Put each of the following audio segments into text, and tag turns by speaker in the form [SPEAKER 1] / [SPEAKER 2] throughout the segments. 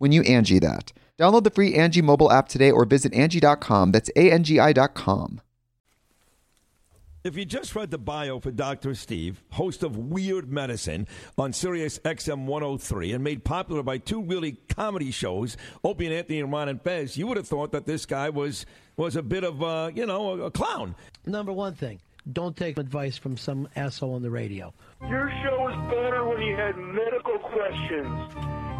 [SPEAKER 1] when you Angi that. Download the free Angi mobile app today or visit Angi.com. That's A-N-G-I dot com.
[SPEAKER 2] If you just read the bio for Dr. Steve, host of Weird Medicine on Sirius XM 103 and made popular by two really comedy shows, Opie and Anthony and Ron and Fez, you would have thought that this guy was was a bit of a, you know, a, a clown.
[SPEAKER 3] Number one thing, don't take advice from some asshole on the radio.
[SPEAKER 4] Your show was better when you had medical questions.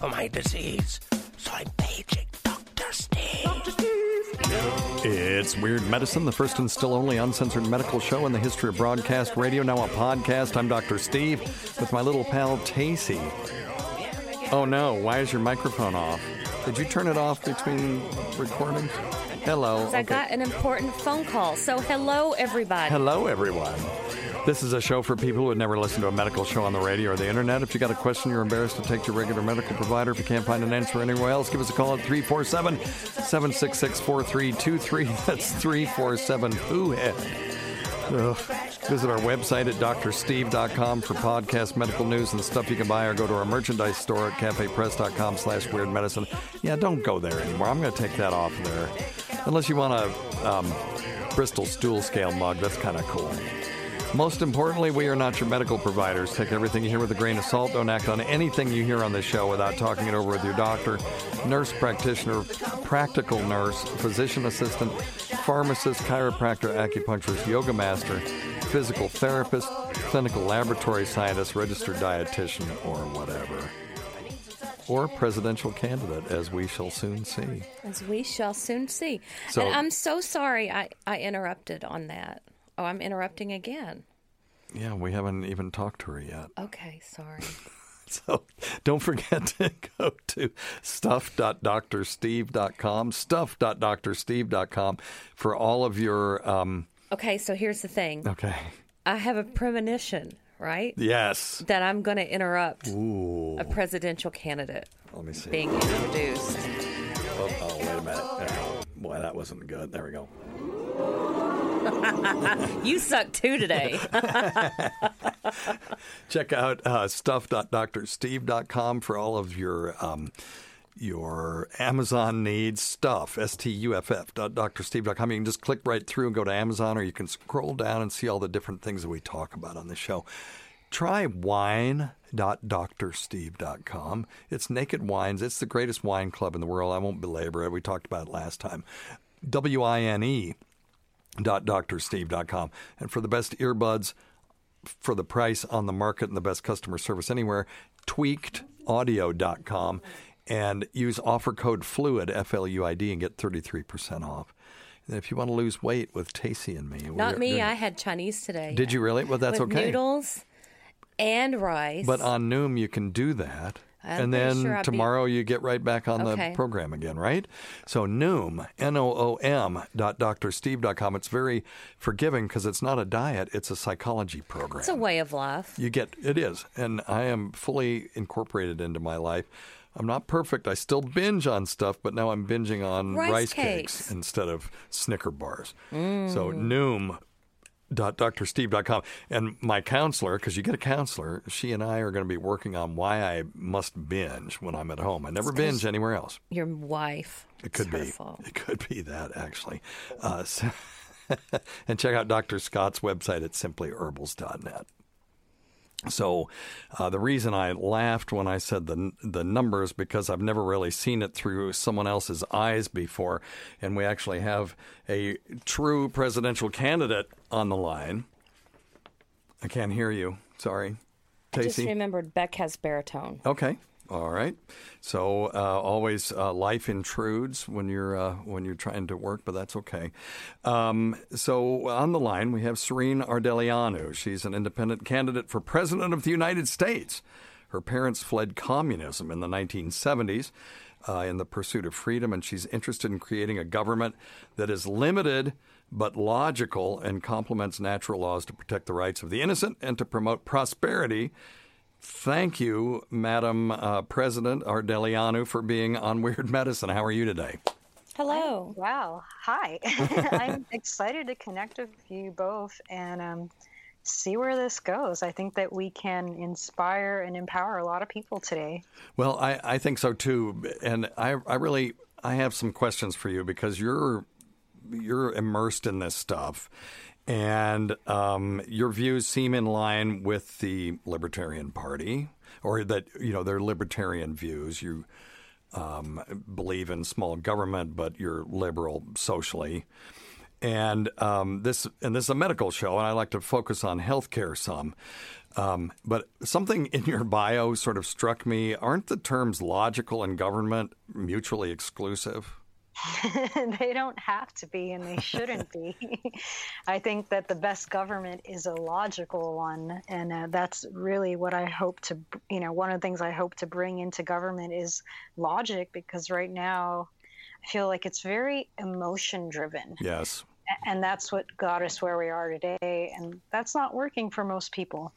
[SPEAKER 5] for my disease, so I'm paging Dr. Steve. Dr. Steve.
[SPEAKER 6] It's Weird Medicine, the first and still only uncensored medical show in the history of broadcast radio. Now a podcast. I'm Dr. Steve with my little pal Tacy. Oh no, why is your microphone off? Did you turn it off between recordings? Hello.
[SPEAKER 7] I got an important phone call. So, hello, everybody.
[SPEAKER 6] Hello, everyone. This is a show for people who would never listen to a medical show on the radio or the internet. If you got a question you're embarrassed to take to your regular medical provider, if you can't find an answer anywhere else, give us a call at 347 766 4323. That's 347 Who. Visit our website at drsteve.com for podcast medical news and the stuff you can buy, or go to our merchandise store at cafepress.com slash weird medicine. Yeah, don't go there anymore. I'm going to take that off there. Unless you want a um, Bristol stool scale mug, that's kind of cool. Most importantly, we are not your medical providers. Take everything you hear with a grain of salt. Don't act on anything you hear on this show without talking it over with your doctor, nurse practitioner, practical nurse, physician assistant, pharmacist, chiropractor, acupuncturist, yoga master, physical therapist, clinical laboratory scientist, registered dietitian, or whatever. Or presidential candidate, as we shall soon see.
[SPEAKER 7] As we shall soon see.
[SPEAKER 6] So-
[SPEAKER 7] and I'm so sorry I, I interrupted on that. Oh, I'm interrupting again.
[SPEAKER 6] Yeah, we haven't even talked to her yet.
[SPEAKER 7] Okay, sorry.
[SPEAKER 6] So don't forget to go to stuff.drsteve.com, stuff.drsteve.com for all of your. Um,
[SPEAKER 7] Okay, so here's the thing
[SPEAKER 6] okay.
[SPEAKER 7] I have a premonition, right?
[SPEAKER 6] Yes.
[SPEAKER 7] That I'm going to interrupt
[SPEAKER 6] Ooh.
[SPEAKER 7] a presidential candidate
[SPEAKER 6] Let me see.
[SPEAKER 7] being introduced.
[SPEAKER 6] Oh, oh, wait a minute. There we go. Boy, that wasn't good. There we go.
[SPEAKER 7] You suck too today.
[SPEAKER 6] Check out uh, stuff.drsteve.com for all of your um, your Amazon needs stuff. S T U F F dot drsteve.com. You can just click right through and go to Amazon, or you can scroll down and see all the different things that we talk about on the show. Try wine.drsteve.com. It's Naked Wines. It's the greatest wine club in the world. I won't belabor it. We talked about it last time. W I N E dot drsteve.com. And for the best earbuds, for the price on the market and the best customer service anywhere, tweakedaudio.com and use offer code FLUID, F L U I D, and get 33% off. And if you want to lose weight with Tacy and me,
[SPEAKER 7] Not me.
[SPEAKER 6] doing-
[SPEAKER 7] I had Chinese today.
[SPEAKER 6] Did you really? Well, that's
[SPEAKER 7] With
[SPEAKER 6] okay.
[SPEAKER 7] Noodles and rice.
[SPEAKER 6] But on Noom, you can do that.
[SPEAKER 7] I'm
[SPEAKER 6] and then
[SPEAKER 7] sure I'd be-
[SPEAKER 6] tomorrow you get right back on
[SPEAKER 7] Okay.
[SPEAKER 6] the program again, right? So Noom, N-O-O-M dot drsteve.com. It's very forgiving because it's not a diet, it's a psychology program.
[SPEAKER 7] it's a way of life.
[SPEAKER 6] You get it is, and I am fully incorporated into my life. I'm not perfect. I still binge on stuff, but now I'm binging on
[SPEAKER 7] Rice
[SPEAKER 6] rice,
[SPEAKER 7] cakes.
[SPEAKER 6] cakes. instead of Snicker bars.
[SPEAKER 7] Mm.
[SPEAKER 6] So Noom drsteve.com and my counselor because you get a counselor she and i are going to be working on why i must binge when i'm at home. I never binge anywhere else.
[SPEAKER 7] Your wife.
[SPEAKER 6] it could be.
[SPEAKER 7] fault.
[SPEAKER 6] it could be that actually. Uh, so- and check out dr scott's website at simplyherbals.net so uh, the reason I laughed when I said the the numbers because I've never really seen it through someone else's eyes before, and we actually have a true presidential candidate on the line. I can't hear you. Sorry,
[SPEAKER 7] I just remembered Beck has baritone.
[SPEAKER 6] Okay. All right. So uh, always uh, life intrudes when you're uh, when you're trying to work, but that's okay. Um, so on the line we have Serene Ardelianu. She's an independent candidate for president of the United States. Her parents fled communism in the 1970s uh, in the pursuit of freedom, and she's interested in creating a government that is limited but logical and complements natural laws to protect the rights of the innocent and to promote prosperity Thank you, Madam uh, President Ardelianu, for being on Weird Medicine. How are you today?
[SPEAKER 7] Hello.
[SPEAKER 8] Wow. Hi. I'm excited to connect with you both and um, see where this goes. I think that we can inspire and empower a lot of people today.
[SPEAKER 6] Well, I, I think so too, and I, I really I have some questions for you because you're you're immersed in this stuff, and um, your views seem in line with the Libertarian Party, or that you know they're libertarian views. You um, believe in small government, but you're liberal socially. And um, this and this is a medical show, and I like to focus on healthcare some. Um, but something in your bio sort of struck me. Aren't the terms logical and government mutually exclusive?
[SPEAKER 8] they don't have to be and they shouldn't be. I think that the best government is a logical one. And uh, that's really what I hope to, you know, one of the things I hope to bring into government is logic because right now I feel like it's very emotion driven.
[SPEAKER 6] Yes.
[SPEAKER 8] And that's what got us where we are today. And that's not working for most people.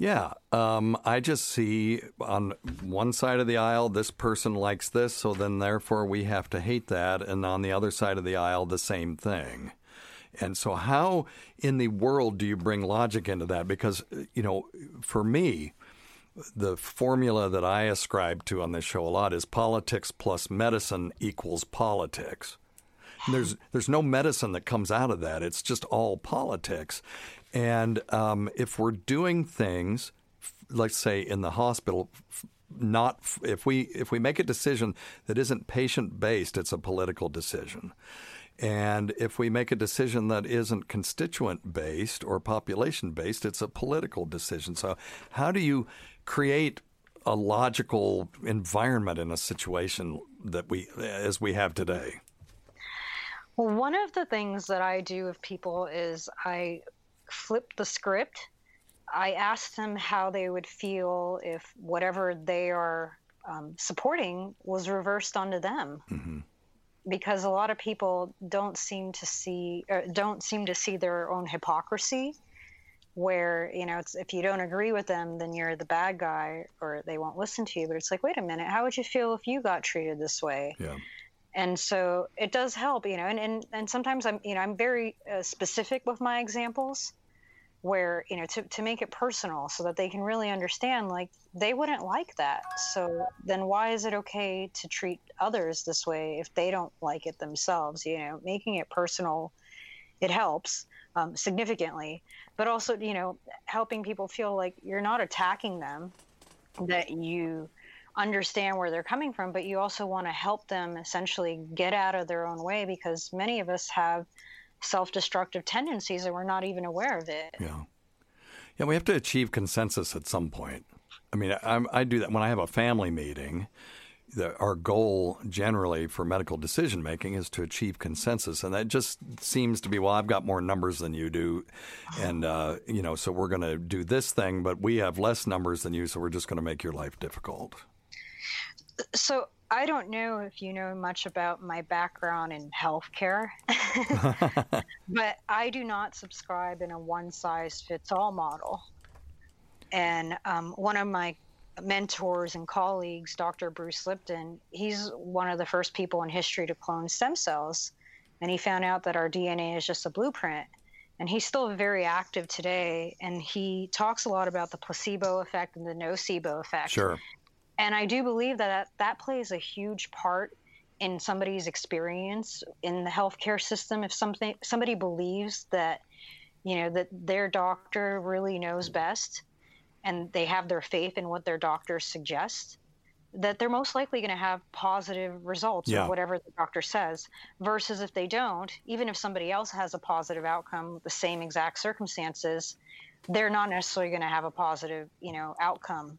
[SPEAKER 6] Yeah, um, I just see on one side of the aisle, this person likes this, so then therefore we have to hate that, and on the other side of the aisle, the same thing. And so, how in the world do you bring logic into that? Because, you know, for me, the formula that I ascribe to on this show a lot is politics plus medicine equals politics. There's there's no medicine that comes out of that. It's just all politics. And um, if we're doing things, let's say in the hospital, not if we if we make a decision that isn't patient based, it's a political decision. And if we make a decision that isn't constituent based or population based, it's a political decision. So, how do you create a logical environment in a situation that we as we have today?
[SPEAKER 8] Well, one of the things that I do with people is I flip the script. I asked them how they would feel if whatever they are um, supporting was reversed onto them. Because a lot of people don't seem to see don't seem to see their own hypocrisy. Where you know, it's, if you don't agree with them, then you're the bad guy, or they won't listen to you. But it's like, wait a minute, how would you feel if you got treated this way?
[SPEAKER 6] Yeah.
[SPEAKER 8] and so it does help you know and and, and sometimes i'm you know i'm very uh, specific with my examples where you know to, to make it personal so that they can really understand like they wouldn't like that. So then why is it okay to treat others this way if they don't like it themselves? You know making it personal it helps um, significantly but also you know helping people feel like you're not attacking them that you understand where they're coming from, but you also want to help them essentially get out of their own way because many of us have self destructive tendencies and we're not even aware of it.
[SPEAKER 6] Yeah. Yeah, we have to achieve consensus at some point. I mean, I, I do that when I have a family meeting. the, our goal generally for medical decision making is to achieve consensus, and that just seems to be well. I've got more numbers than you do, and uh, you know, so we're going to do this thing, but we have less numbers than you, so we're just going to make your life difficult.
[SPEAKER 8] So I don't know if you know much about my background in healthcare, but I do not subscribe in a one size fits all model. And um, one of my mentors and colleagues, Dr. Bruce Lipton, he's one of the first people in history to clone stem cells. And he found out that our DNA is just a blueprint. And he's still very active today. And he talks a lot about the placebo effect and the nocebo effect.
[SPEAKER 6] Sure.
[SPEAKER 8] And I do believe that that plays a huge part in somebody's experience in the healthcare system. If something somebody believes that, you know, that their doctor really knows best, and they have their faith in what their doctor suggests, that they're most likely going to have positive results
[SPEAKER 6] Yeah.
[SPEAKER 8] or whatever the doctor says. Versus if they don't, even if somebody else has a positive outcome with the same exact circumstances, they're not necessarily going to have a positive, you know, outcome.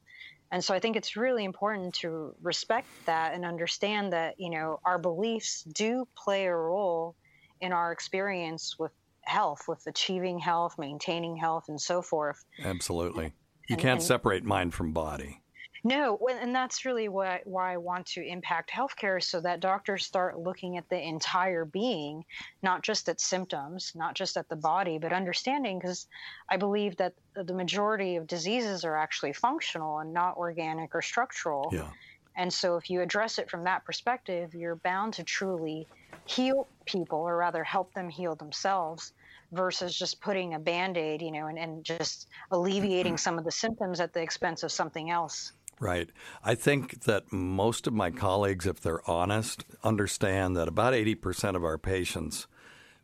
[SPEAKER 8] And so I think it's really important to respect that and understand that, you know, our beliefs do play a role in our experience with health, with achieving health, maintaining health, and so forth.
[SPEAKER 6] Absolutely. You
[SPEAKER 8] And-
[SPEAKER 6] can't
[SPEAKER 8] and-
[SPEAKER 6] separate mind from body.
[SPEAKER 8] No, and that's really why why I want to impact healthcare, so that doctors start looking at the entire being, not just at symptoms, not just at the body, but understanding. Because I believe that the majority of diseases are actually functional and not organic or structural.
[SPEAKER 6] Yeah.
[SPEAKER 8] And so, if you address it from that perspective, you're bound to truly heal people, or rather, help them heal themselves, versus just putting a band aid, you know, and, and just alleviating mm-hmm. some of the symptoms at the expense of something else.
[SPEAKER 6] Right. I think that most of my colleagues, if they're honest, understand that about 80% of our patients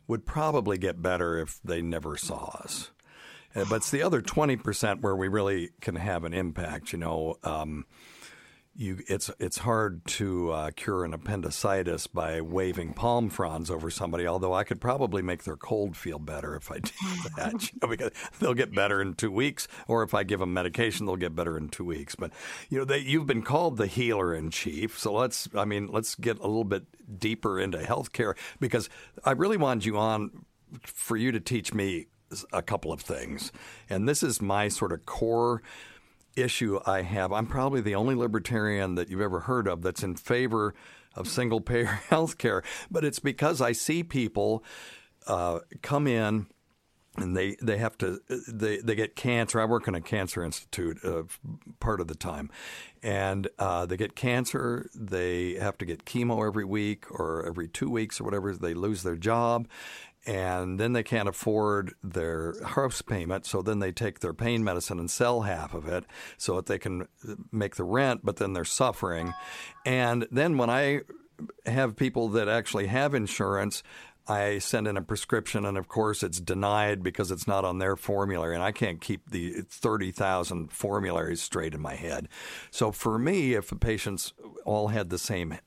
[SPEAKER 6] would probably get better if they never saw us. Uh, But it's the other 20% where we really can have an impact. You know, um, you, it's it's hard to uh, cure an appendicitis by waving palm fronds over somebody. Although I could probably make their cold feel better if I did that, you know, because they'll get better in two weeks. Or if I give them medication, they'll get better in two weeks. But you know, they, you've been called the healer in chief. So let's, I mean, let's get a little bit deeper into healthcare because I really wanted you on for you to teach me a couple of things, and this is my sort of core issue I have. I'm probably the only libertarian that you've ever heard of that's in favor of single payer health care. But it's because I see people uh, come in and they, they have to they, they get cancer. I work in a cancer institute uh, part of the time, and uh, they get cancer. They have to get chemo every week or every two weeks or whatever. They lose their job, and then they can't afford their house payment. So then they take their pain medicine and sell half of it so that they can make the rent. But then they're suffering, and then when I have people that actually have insurance. I send in a prescription, and of course, it's denied because it's not on their formulary, and I can't keep the 30,000 formularies straight in my head. So, for me, if the patients all had the same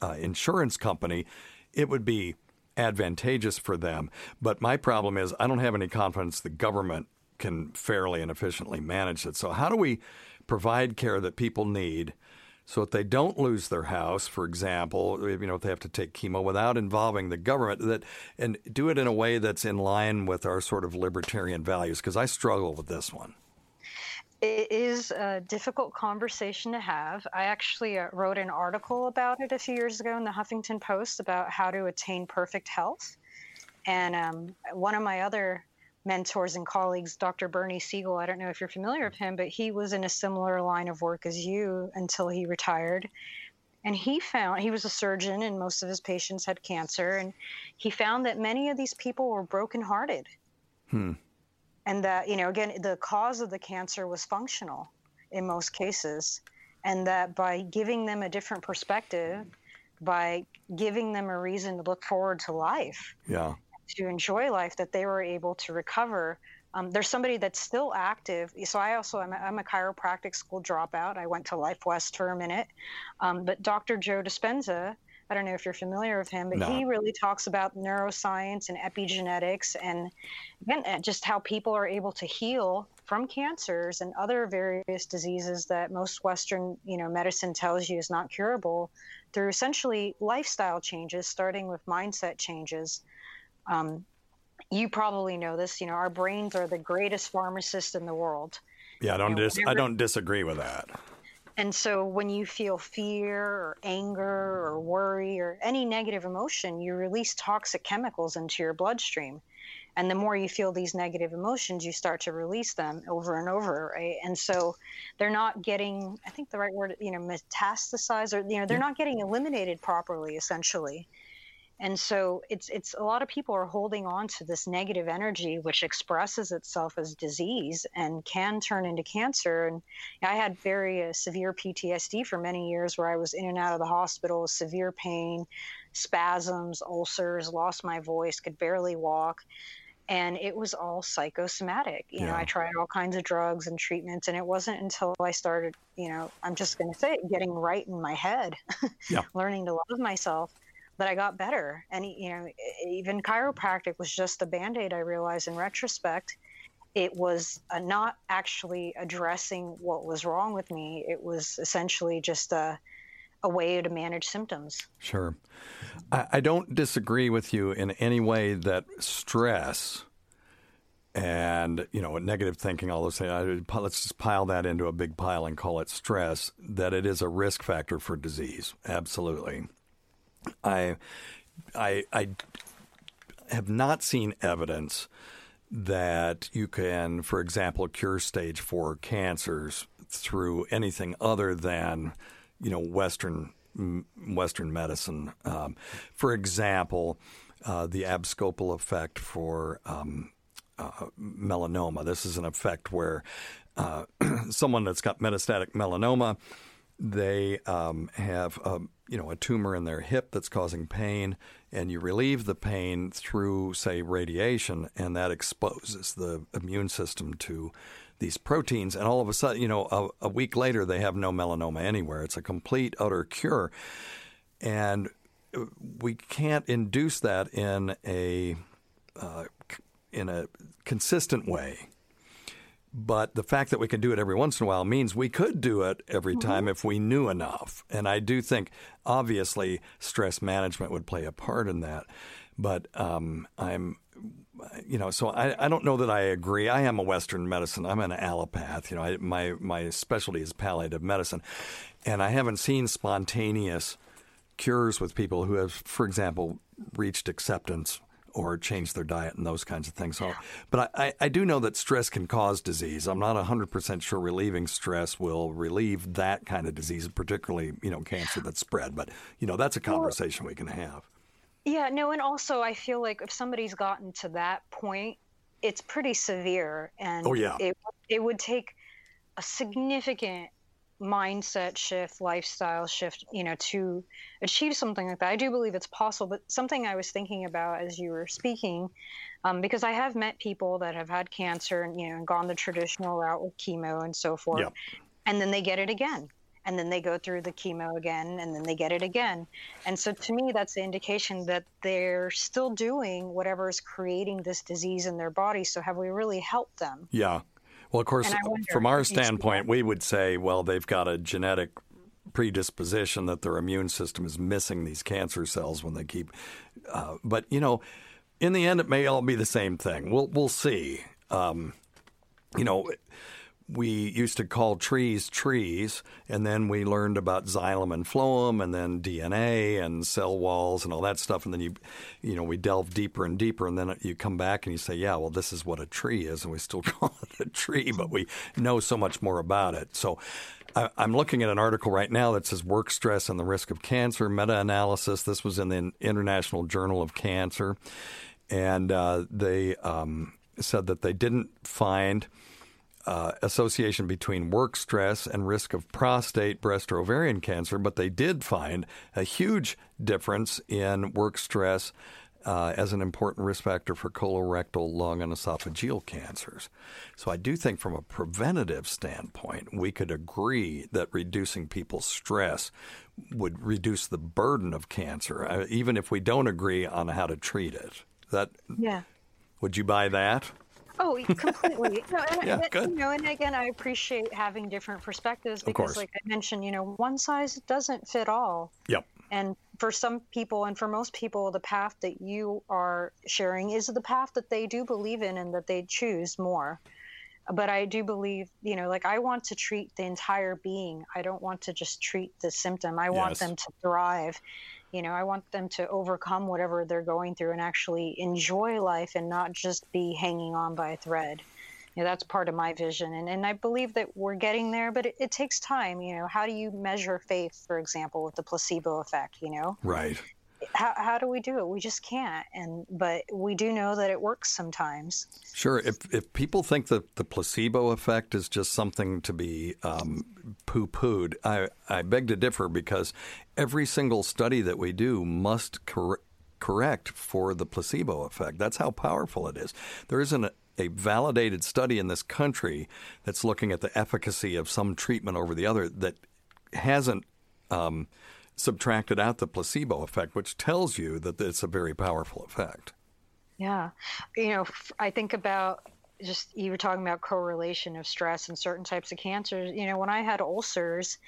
[SPEAKER 6] uh, insurance company, it would be advantageous for them. But my problem is, I don't have any confidence the government can fairly and efficiently manage it. So, how do we provide care that people need? So if they don't lose their house, for example, you know, if they have to take chemo without involving the government, that and do it in a way that's in line with our sort of libertarian values, because I struggle with this one.
[SPEAKER 8] It is a difficult conversation to have. I actually uh, wrote an article about it a few years ago in the Huffington Post about how to attain perfect health. And um, one of my other mentors and colleagues, Dr. Bernie Siegel, I don't know if you're familiar with him, but he was in a similar line of work as you until he retired. And he found he was a surgeon, and most of his patients had cancer. And he found that many of these people were brokenhearted
[SPEAKER 6] Hmm.
[SPEAKER 8] and that you know again the cause of the cancer was functional in most cases and that by giving them a different perspective by giving them a reason to look forward to life
[SPEAKER 6] Yeah.
[SPEAKER 8] To enjoy life that they were able to recover um, there's somebody that's still active so i also I'm a, I'm a chiropractic school dropout i went to life west for a minute um, but dr joe dispenza i don't know if you're familiar with him but
[SPEAKER 6] No.
[SPEAKER 8] he really talks about neuroscience and epigenetics and again just how people are able to heal from cancers and other various diseases that most Western, you know, medicine tells you is not curable through essentially lifestyle changes, starting with mindset changes. Um, you probably know this. You know, our brains are the greatest pharmacists in the world.
[SPEAKER 6] Yeah, I don't
[SPEAKER 8] You know,
[SPEAKER 6] dis- I don't disagree with that.
[SPEAKER 8] And so when you feel fear or anger or worry or any negative emotion, you release toxic chemicals into your bloodstream. And the more you feel these negative emotions, you start to release them over and over, right? And so they're not getting, I think the right word, you know, metastasized or, you know, they're not getting eliminated properly, essentially. And so it's it's a lot of people are holding on to this negative energy, which expresses itself as disease and can turn into cancer. And I had very uh, severe PTSD for many years, where I was in and out of the hospital with severe pain, spasms, ulcers, lost my voice, could barely walk, and it was all psychosomatic. You know, I tried all kinds of drugs and treatments, and it wasn't until I started, you know, I'm just going to say, it, getting right in my head,
[SPEAKER 6] Yeah.
[SPEAKER 8] learning to love myself that I got better. And, you know, even chiropractic was just the band aid, I realized in retrospect. It was uh, not actually addressing what was wrong with me. It was essentially just a, a way to manage symptoms.
[SPEAKER 6] Sure. I, I don't disagree with you in any way that stress and you know negative thinking, all those things. Let's just pile that into a big pile and call it stress. That it is a risk factor for disease. Absolutely. I, I, I have not seen evidence that you can, for example, cure stage four cancers through anything other than, you know, Western Western medicine. Um, for example, uh, the abscopal effect for um, uh, melanoma. This is an effect where uh, someone that's got metastatic melanoma, they um, have a, you know a tumor in their hip that's causing pain, and you relieve the pain through, say, radiation, and that exposes the immune system to these proteins, and all of a sudden, you know, a, a week later, they have no melanoma anywhere. It's a complete, utter cure, and we can't induce that in a uh, in a consistent way. But the fact that we can do it every once in a while means we could do it every time if we knew enough. And I do think, obviously, stress management would play a part in that. But um, I'm, you know, so I, I don't know that I agree. I am a Western medicine. I'm an allopath. You know, I, my my specialty is palliative medicine, and I haven't seen spontaneous cures with people who have, for example, reached acceptance or change their diet and those kinds of things. So, but I, I, do know that stress can cause disease. I'm not 100% sure relieving stress will relieve that kind of disease, particularly, you know, cancer that's spread. But, you know, that's a conversation we can have.
[SPEAKER 8] Yeah, no, and also I feel like if somebody's gotten to that point, it's pretty severe, and
[SPEAKER 6] Oh, yeah.
[SPEAKER 8] it it would take a significant mindset shift, lifestyle shift, you know, to achieve something like that. I do believe it's possible, but something I was thinking about as you were speaking, um, because I have met people that have had cancer and you know and gone the traditional route with chemo and so forth,
[SPEAKER 6] Yeah.
[SPEAKER 8] and then they get it again and then they go through the chemo again and then they get it again and so to me that's the indication that they're still doing whatever is creating this disease in their body so have we really helped them
[SPEAKER 6] Yeah. Well, of course,
[SPEAKER 8] And I wonder
[SPEAKER 6] from our
[SPEAKER 8] if you see
[SPEAKER 6] standpoint, we would say, well, they've got a genetic predisposition that their immune system is missing these cancer cells when they keep. Uh, but you know, in the end, it may all be the same thing. We'll we'll see. Um, you know. We used to call trees trees, and then we learned about xylem and phloem, and then DNA and cell walls and all that stuff. And then you, you know, we delve deeper and deeper, and then you come back and you say, "Yeah, well, this is what a tree is," and we still call it a tree, but we know so much more about it. So, I, I'm looking at an article right now that says "Work Stress and the Risk of Cancer" meta-analysis. This was in the International Journal of Cancer, and uh, they um, said that they didn't find uh, association between work stress and risk of prostate, breast, or ovarian cancer, but they did find a huge difference in work stress uh, as an important risk factor for colorectal, lung, and esophageal cancers. So I do think, from a preventative standpoint, we could agree that reducing people's stress would reduce the burden of cancer, uh, even if we don't agree on how to treat it. That
[SPEAKER 8] yeah
[SPEAKER 6] would you buy that?
[SPEAKER 8] Oh, completely. no, and,
[SPEAKER 6] Yeah, good.
[SPEAKER 8] You know, and again, I appreciate having different perspectives because, like I mentioned, you know, one size doesn't fit all.
[SPEAKER 6] Yep.
[SPEAKER 8] And for some people, and for most people, the path that you are sharing is the path that they do believe in and that they choose more. But I do believe, you know, like I want to treat the entire being. I don't want to just treat the symptom. I want them to thrive. You know, I want them to overcome whatever they're going through and actually enjoy life and not just be hanging on by a thread. You know, that's part of my vision. And, and I believe that we're getting there, but it, it takes time. You know, how do you measure faith, for example, with the placebo effect? You know,
[SPEAKER 6] Right.
[SPEAKER 8] How, how do we do it? We just can't. And, but we do know that it works sometimes.
[SPEAKER 6] Sure. If if people think that the placebo effect is just something to be um, poo pooed, I, I beg to differ because every single study that we do must cor- correct for the placebo effect. That's how powerful it is. There isn't a, a validated study in this country that's looking at the efficacy of some treatment over the other that hasn't um, subtracted out the placebo effect, which tells you that it's a very powerful effect.
[SPEAKER 8] Yeah. You know, I think about just you were talking about correlation of stress and certain types of cancers. You know, when I had ulcers,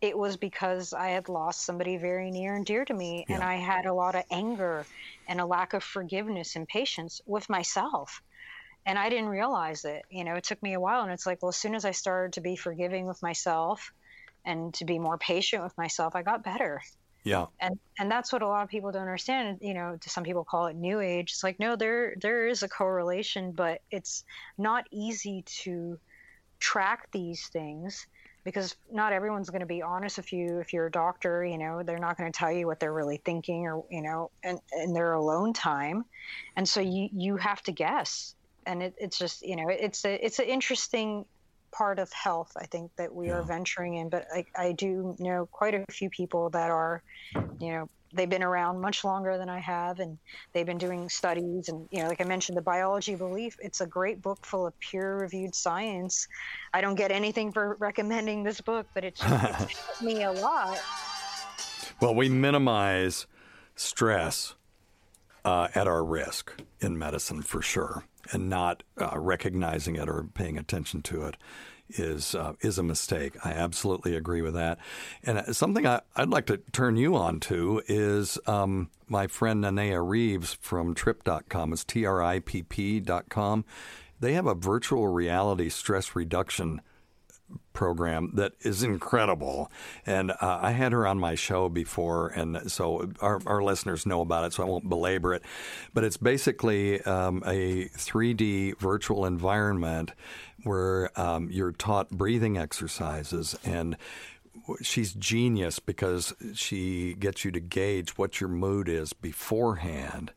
[SPEAKER 8] it was because I had lost somebody very near and dear to me, and I had a lot of anger and a lack of forgiveness and patience with myself. And I didn't realize it. You know, it took me a while, and it's like, well, as soon as I started to be forgiving with myself and to be more patient with myself, I got better.
[SPEAKER 6] Yeah.
[SPEAKER 8] and and that's what a lot of people don't understand you know some people call it new age. It's like no there there is a correlation but it's not easy to track these things because not everyone's going to be honest with you if you're a doctor you know they're not going to tell you what they're really thinking or you know and in their alone time. And so you you have to guess. And it, it's just you know it's a it's an interesting part of health i think that we are venturing in but I, I do know quite a few people that are you know they've been around much longer than i have and they've been doing studies and you know like i mentioned the biology of belief it's a great book full of peer reviewed science. I don't get anything for recommending this book but it's, it's helped me a lot.
[SPEAKER 6] Well, we minimize stress uh, at our risk in medicine for sure, and not uh, recognizing it or paying attention to it is uh, is a mistake. I absolutely agree with that. And uh, something I, I'd like to turn you on to is um, my friend Nanea Reeves from Tripp.com. It's T R I P P.com. They have a virtual reality stress reduction program that is incredible. And uh, I had her on my show before, and so our, our listeners know about it, so I won't belabor it. But it's basically um, a 3D virtual environment where um, you're taught breathing exercises and she's genius because she gets you to gauge what your mood is beforehand.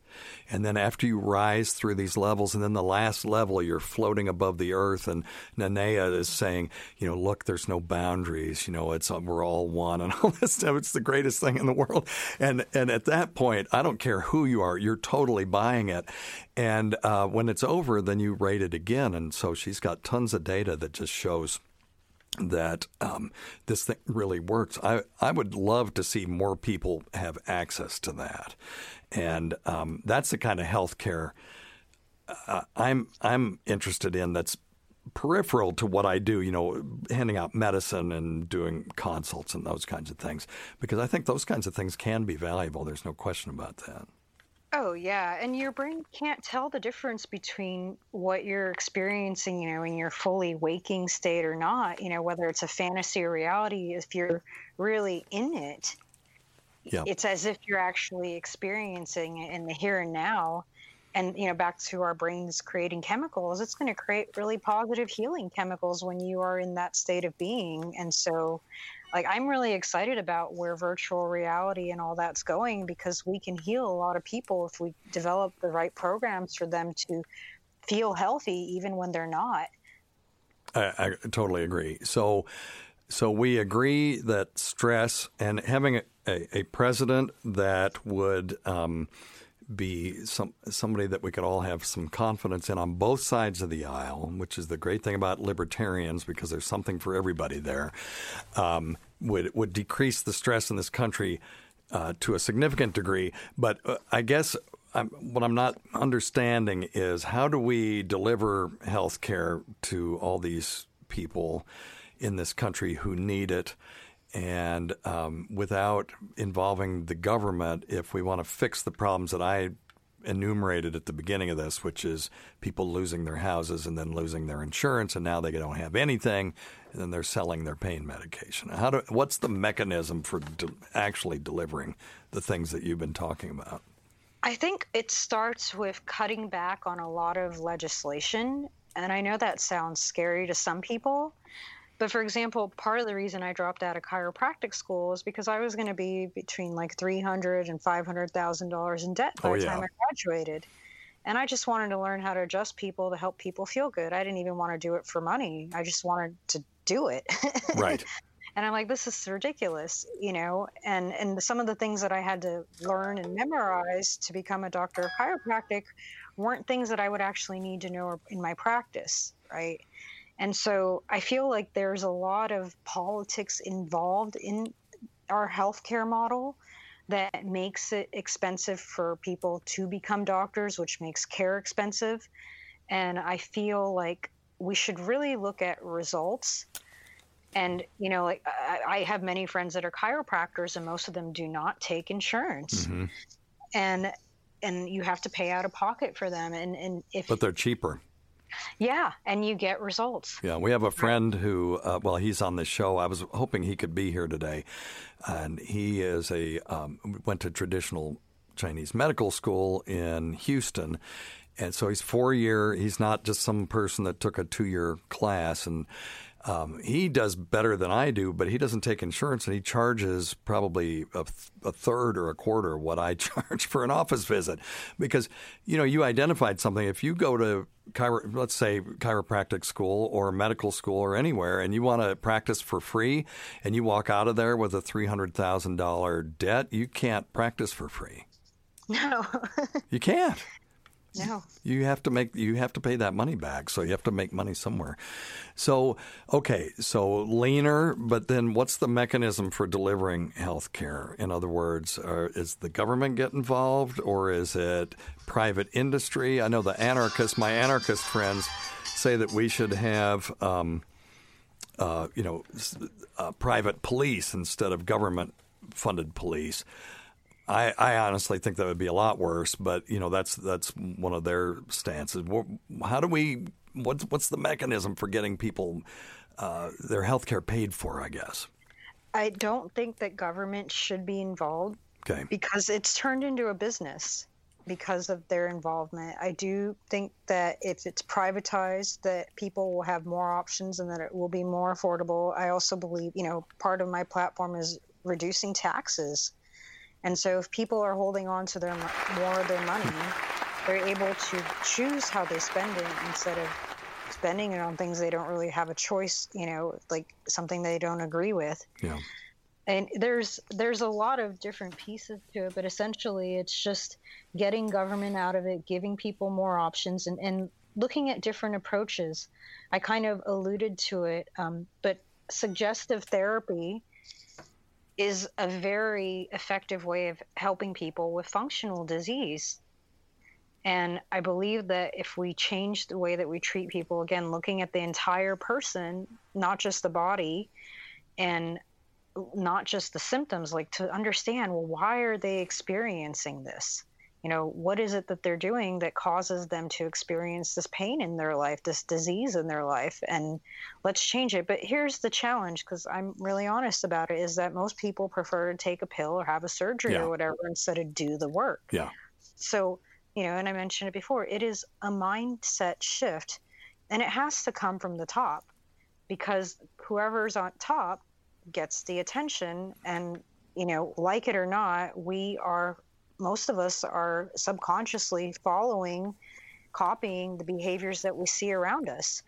[SPEAKER 6] And then after you rise through these levels, and then the last level, you're floating above the earth. And Nanea is saying, you know, look, there's no boundaries. You know, it's we're all one, and all this stuff. It's the greatest thing in the world. And and at that point, I don't care who you are, you're totally buying it. And uh, when it's over, then you rate it again. And so she's got tons of data that just shows that um, this thing really works. I, I would love to see more people have access to that, and um, that's the kind of healthcare uh, I'm I'm interested in. That's peripheral to what I do. You know, handing out medicine and doing consults and those kinds of things, because I think those kinds of things can be valuable. There's no question about that.
[SPEAKER 8] Oh yeah, and your brain can't tell the difference between what you're experiencing, you know, in your fully waking state or not. You know, whether it's a fantasy or reality. If you're really in it,
[SPEAKER 6] Yeah.
[SPEAKER 8] it's as if you're actually experiencing it in the here and now. And you know, back to our brains creating chemicals, it's going to create really positive healing chemicals when you are in that state of being. And so, like I'm really excited about where virtual reality and all that's going because we can heal a lot of people if we develop the right programs for them to feel healthy even when they're not.
[SPEAKER 6] I, I totally agree. So, so we agree that stress and having a, a, a president that would um, be some somebody that we could all have some confidence in on both sides of the aisle, which is the great thing about libertarians because there's something for everybody there. Um, would would decrease the stress in this country uh, to a significant degree, but uh, I guess I'm, what I'm not understanding is how do we deliver health care to all these people in this country who need it? And um, without involving the government, if we want to fix the problems that I enumerated at the beginning of this, which is people losing their houses and then losing their insurance, and now they don't have anything, and then they're selling their pain medication. How do? What's the mechanism for de- actually delivering the things that you've been talking about?
[SPEAKER 8] I think it starts with cutting back on a lot of legislation. And I know that sounds scary to some people. But for example, part of the reason I dropped out of chiropractic school is because I was going to be between like three hundred and five hundred thousand dollars in debt by
[SPEAKER 6] Oh,
[SPEAKER 8] the
[SPEAKER 6] yeah.
[SPEAKER 8] time I graduated. And I just wanted to learn how to adjust people to help people feel good. I didn't even want to do it for money. I just wanted to do it.
[SPEAKER 6] Right.
[SPEAKER 8] and i'm like this is ridiculous you know and and some of the things that i had to learn and memorize to become a doctor of chiropractic weren't things that i would actually need to know in my practice right and so i feel like there's a lot of politics involved in our healthcare model that makes it expensive for people to become doctors which makes care expensive and i feel like we should really look at results and you know like I, I have many friends that are chiropractors and most of them do not take insurance
[SPEAKER 6] Mm-hmm.
[SPEAKER 8] and and you have to pay out of pocket for them and and if
[SPEAKER 6] But they're cheaper.
[SPEAKER 8] Yeah and you get results
[SPEAKER 6] Yeah, we have a friend who, uh, well, he's on the show. I was hoping he could be here today, and he is a um, went to traditional Chinese medical school in Houston, and so he's four year. He's not just some person that took a two year class, and um, he does better than I do, but he doesn't take insurance, and he charges probably a, a third or a quarter of what I charge for an office visit, because you know you identified something. If you go to chiro, let's say chiropractic school or medical school or anywhere, and you want to practice for free, and you walk out of there with a three hundred thousand dollar debt, you can't practice for free.
[SPEAKER 8] no
[SPEAKER 6] You can't.
[SPEAKER 8] No
[SPEAKER 6] You have to make you have to pay that money back, so you have to make money somewhere. So, okay, so leaner, but then what's the mechanism for delivering health care? In other words, are, is the government get involved or is it private industry? I know the anarchists, my anarchist friends, say that we should have, um, uh, you know, uh, private police instead of government-funded police. I, I honestly think that would be a lot worse, but you know that's that's one of their stances. How do we? What's what's the mechanism for getting people uh, their health care paid for? I guess.
[SPEAKER 8] i don't think that government should be involved
[SPEAKER 6] Okay.
[SPEAKER 8] because it's turned into a business because of their involvement. I do think that if it's privatized, that people will have more options and that it will be more affordable. I also believe, you know, part of my platform is reducing taxes. And so if people are holding on to their more of their money, they're able to choose how they spend it instead of spending it on things they don't really have a choice, you know, like something they don't agree with
[SPEAKER 6] Yeah.
[SPEAKER 8] and there's there's a lot of different pieces to it but essentially it's just getting government out of it giving people more options and, and looking at different approaches i kind of alluded to it um, but suggestive therapy is a very effective way of helping people with functional disease and I believe that if we change the way that we treat people, again, looking at the entire person, not just the body, and not just the symptoms, like to understand, well, why are they experiencing this? You know, what is it that they're doing that causes them to experience this pain in their life, this disease in their life? And let's change it. But here's the challenge because I'm really honest about it is that most people prefer to take a pill or have a surgery
[SPEAKER 6] Yeah.
[SPEAKER 8] or whatever instead of do the work.
[SPEAKER 6] Yeah.
[SPEAKER 8] So, you know, and I mentioned it before, it is a mindset shift and it has to come from the top because whoever's on top gets the attention and, you know, like it or not, we are most of us are subconsciously following copying the behaviors that we see around us.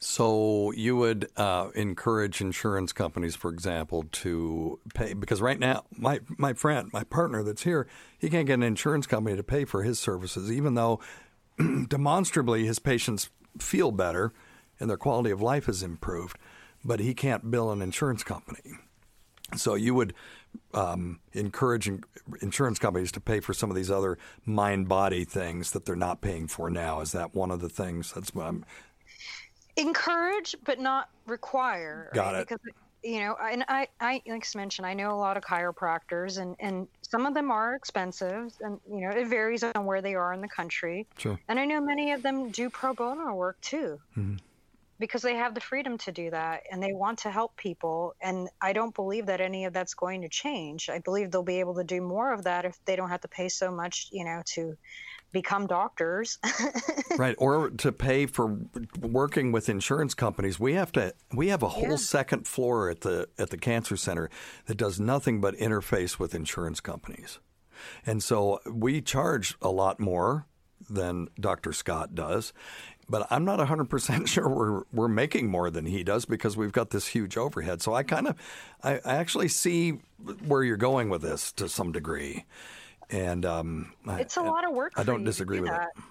[SPEAKER 6] So you would uh, encourage insurance companies, for example, to pay because right now my my friend, my partner that's here, he can't get an insurance company to pay for his services, even though demonstrably his patients feel better and their quality of life has improved, but he can't bill an insurance company. So you would um, encourage in- insurance companies to pay for some of these other mind body things that they're not paying for now. Is that one of the things? That's what I'm.
[SPEAKER 8] encourage but not require
[SPEAKER 6] Got
[SPEAKER 8] right?
[SPEAKER 6] it.
[SPEAKER 8] because you know and i i like I mentioned i know a lot of chiropractors and and some of them are expensive and you know it varies on where they are in the country
[SPEAKER 6] Sure.
[SPEAKER 8] and i know many of them do pro bono work too
[SPEAKER 6] Mhm.
[SPEAKER 8] Because they have the freedom to do that and they want to help people and i don't believe that any of that's going to change i believe they'll be able to do more of that if they don't have to pay so much you know to become doctors
[SPEAKER 6] right or to pay for working with insurance companies we have to we have a whole
[SPEAKER 8] Yeah.
[SPEAKER 6] second floor at the at the cancer center that does nothing but interface with insurance companies and so we charge a lot more than Dr. Scott does but I'm not 100% sure we're we're making more than he does because we've got this huge overhead. So I kind of I, I actually see where you're going with this to some degree. And um,
[SPEAKER 8] it's a lot of work
[SPEAKER 6] I don't disagree
[SPEAKER 8] do
[SPEAKER 6] with
[SPEAKER 8] that.
[SPEAKER 6] it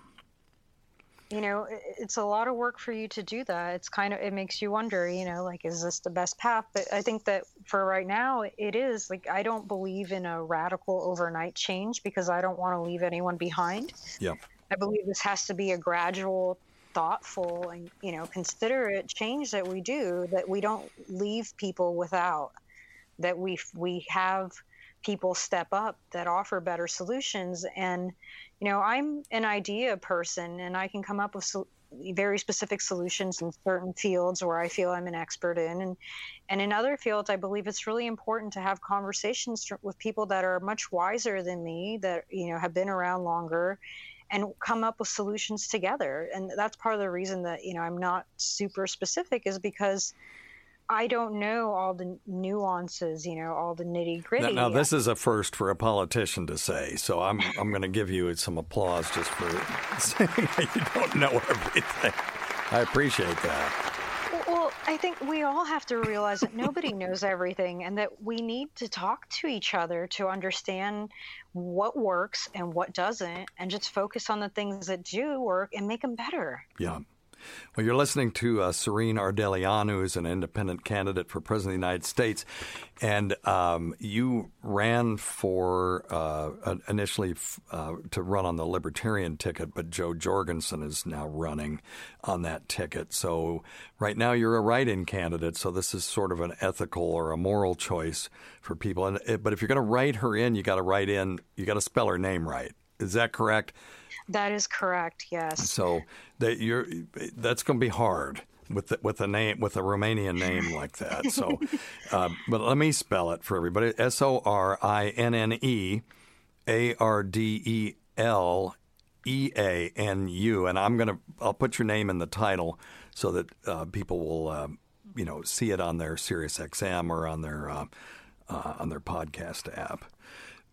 [SPEAKER 8] you know it's a lot of work for you to do that. It's kind of it makes you wonder you know like is this the best path? But i think that for right now it is. Like i don't believe in a radical overnight change because i don't want to leave anyone behind.
[SPEAKER 6] Yeah.
[SPEAKER 8] I believe this has to be a gradual thoughtful and you know considerate change that we do that we don't leave people without that we we have people step up that offer better solutions. And you know i'm an idea person and i can come up with sol- very specific solutions in certain fields where i feel i'm an expert in. And and in other fields i believe it's really important to have conversations with people that are much wiser than me that you know have been around longer and come up with solutions together and that's part of the reason that you know i'm not super specific is because I don't know all the nuances, you know, all the nitty
[SPEAKER 6] Now,
[SPEAKER 8] gritty.
[SPEAKER 6] now this is a first for a politician to say, so I'm I'm going to give you some applause just for saying that you don't know everything. I appreciate that.
[SPEAKER 8] I think we all have to realize that nobody knows everything and that we need to talk to each other to understand what works and what doesn't and just focus on the things that do work and make them better.
[SPEAKER 6] Yeah. Well, you're listening to uh, Sorinne Ardeleanu, who's an independent candidate for president of the United States, and um, you ran for uh, initially uh, to run on the Libertarian ticket, but Jo Jorgensen is now running on that ticket. So right now you're a write-in candidate. So this is sort of an ethical or a moral choice for people. And uh, but if you're going to write her in, you got to write in. You got to spell her name right. Is that correct?
[SPEAKER 8] That is correct. Yes.
[SPEAKER 6] So that you're that's going to be hard with the, with a name with a Romanian name like that. So, uh, but let me spell it for everybody: S O R I N N E A R D E L E A N U. And I'm gonna I'll put your name in the title so that uh, people will uh, you know see it on their Sirius XM or on their uh, uh, on their podcast app.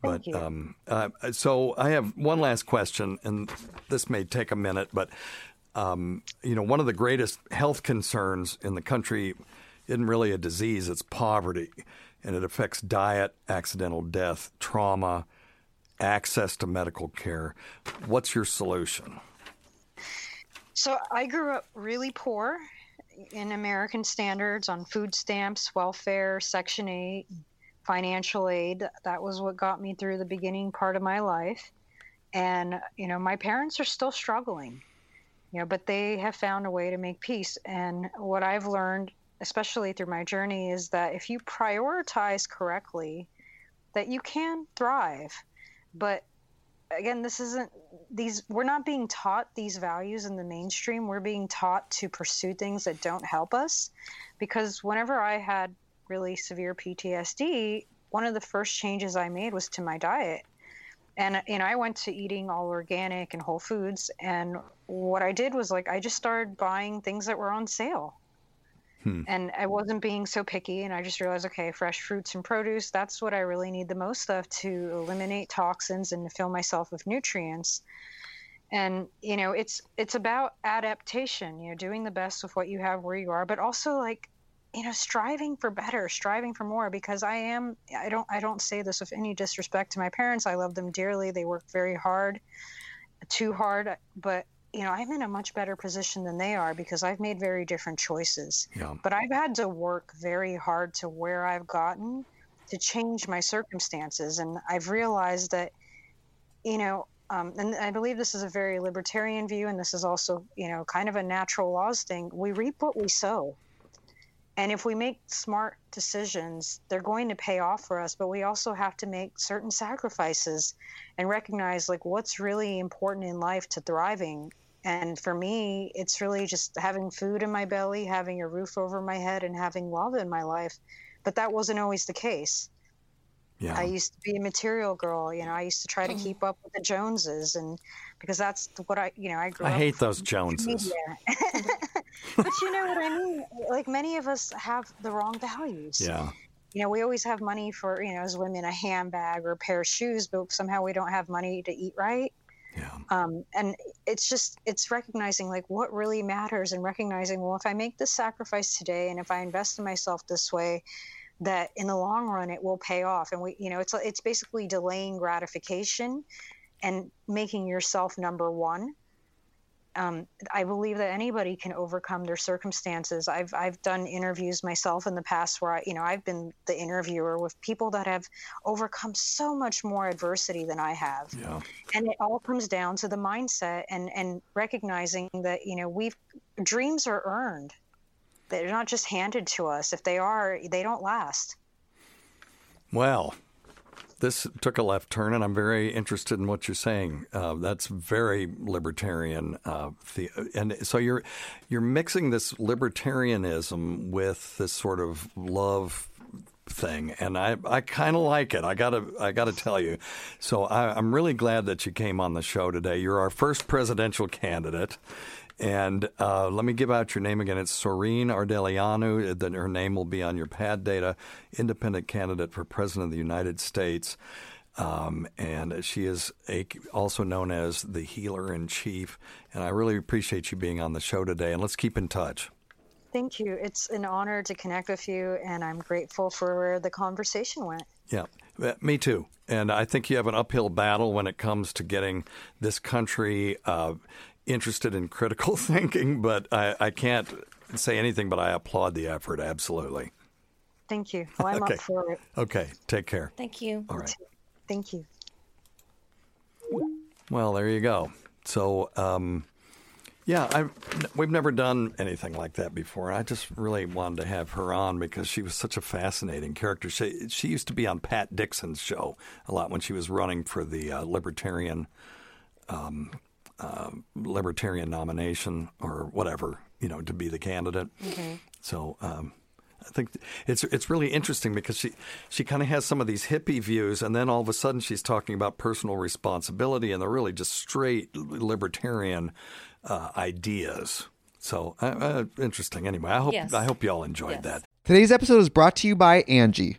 [SPEAKER 6] But um, uh, so I have one last question, and this may take a minute, but um, you know, one of the greatest health concerns in the country isn't really a disease; it's poverty, and it affects diet, accidental death, trauma, access to medical care. What's your solution?
[SPEAKER 8] So I grew up really poor in American standards on food stamps, welfare, Section 8, financial aid. That was what got me through the beginning part of my life. And, you know, my parents are still struggling, you know, but they have found a way to make peace. And what I've learned, especially through my journey, is that if you prioritize correctly, that you can thrive. But again this isn't these we're not being taught these values in the mainstream we're being taught to pursue things that don't help us because whenever i had really severe ptsd one of the first changes i made was to my diet. And you know i went to eating all organic and whole foods and what i did was like i just started buying things that were on sale. Hmm. And I wasn't being so picky, and I just realized, okay, fresh fruits and produce, that's what I really need the most of to eliminate toxins and to fill myself with nutrients. And you know, it's it's about adaptation, you know, doing the best with what you have where you are, but also like, you know, striving for better, striving for more because I am I don't I don't say this with any disrespect to my parents. I love them dearly. They work very hard, too hard, but you know, I'm in a much better position than they are because I've made very different choices.
[SPEAKER 6] Yeah.
[SPEAKER 8] But I've had to work very hard to where I've gotten to change my circumstances. And I've realized that, you know, um, and I believe this is a very libertarian view, and this is also, you know, kind of a natural laws thing. We reap what we sow. And if we make smart decisions, they're going to pay off for us, but we also have to make certain sacrifices and recognize like what's really important in life to thriving. And for me, it's really just having food in my belly, having a roof over my head, and having love in my life. But that wasn't always the case.
[SPEAKER 6] Yeah.
[SPEAKER 8] I used to be a material girl. You know, I used to try to keep up with the Joneses, and because that's what I, you know, I grew
[SPEAKER 6] I
[SPEAKER 8] up.
[SPEAKER 6] hate those Joneses.
[SPEAKER 8] but you know what I mean? Like many of us have the wrong values.
[SPEAKER 6] Yeah.
[SPEAKER 8] You know, we always have money for, you know, as women, a handbag or a pair of shoes, but somehow we don't have money to eat right.
[SPEAKER 6] Yeah.
[SPEAKER 8] Um, and it's just, it's recognizing like what really matters and recognizing, well, if I make this sacrifice today and if I invest in myself this way, that in the long run it will pay off. And we, you know, it's, it's basically delaying gratification and making yourself number one um, I believe that anybody can overcome their circumstances. I've I've done interviews myself in the past where I, you know I've been the interviewer with people that have overcome so much more adversity than I have.
[SPEAKER 6] Yeah.
[SPEAKER 8] And it all comes down to the mindset and and recognizing that you know we've dreams are earned. They're not just handed to us. If they are, they don't last.
[SPEAKER 6] Well, this took a left turn, and I'm very interested in what you're saying. Uh, that's very libertarian, uh, the, and so you're you're mixing this libertarianism with this sort of love thing, and I, I kind of like it. I gotta I gotta tell you. So I, I'm really glad that you came on the show today. You're our first presidential candidate. And uh, let me give out your name again. It's Sorinne Ardeleanu. Then her name will be on your pad data. Independent candidate for president of the United States. Um, and she is a, also known as the healer in chief. And I really appreciate you being on the show today. And let's keep in touch.
[SPEAKER 8] Thank you. It's an honor to connect with you, and I'm grateful for where the conversation went.
[SPEAKER 6] Yeah, uh, me too. And I think you have an uphill battle when it comes to getting this country uh, interested in critical thinking, but I, I can't say anything but I applaud the effort, absolutely.
[SPEAKER 8] Thank you. Well, I'm
[SPEAKER 6] Okay.
[SPEAKER 8] up for it.
[SPEAKER 6] Okay, take care.
[SPEAKER 7] Thank you.
[SPEAKER 6] All right.
[SPEAKER 8] Thank you.
[SPEAKER 6] Well, there you go. So, um, yeah, I we've never done anything like that before. I just really wanted to have her on because she was such a fascinating character. She she used to be on Pat Dixon's show a lot when she was running for the uh, Libertarian um, uh, Libertarian nomination or whatever, you know, to be the candidate. So. Um, I think it's it's really interesting because she she kind of has some of these hippie views, and then all of a sudden she's talking about personal responsibility, and they're really just straight libertarian uh, ideas. So uh, uh, interesting. Anyway, I hope
[SPEAKER 7] Yes.
[SPEAKER 6] I hope you all enjoyed
[SPEAKER 7] Yes.
[SPEAKER 6] that.
[SPEAKER 1] Today's episode is brought to you by Angi.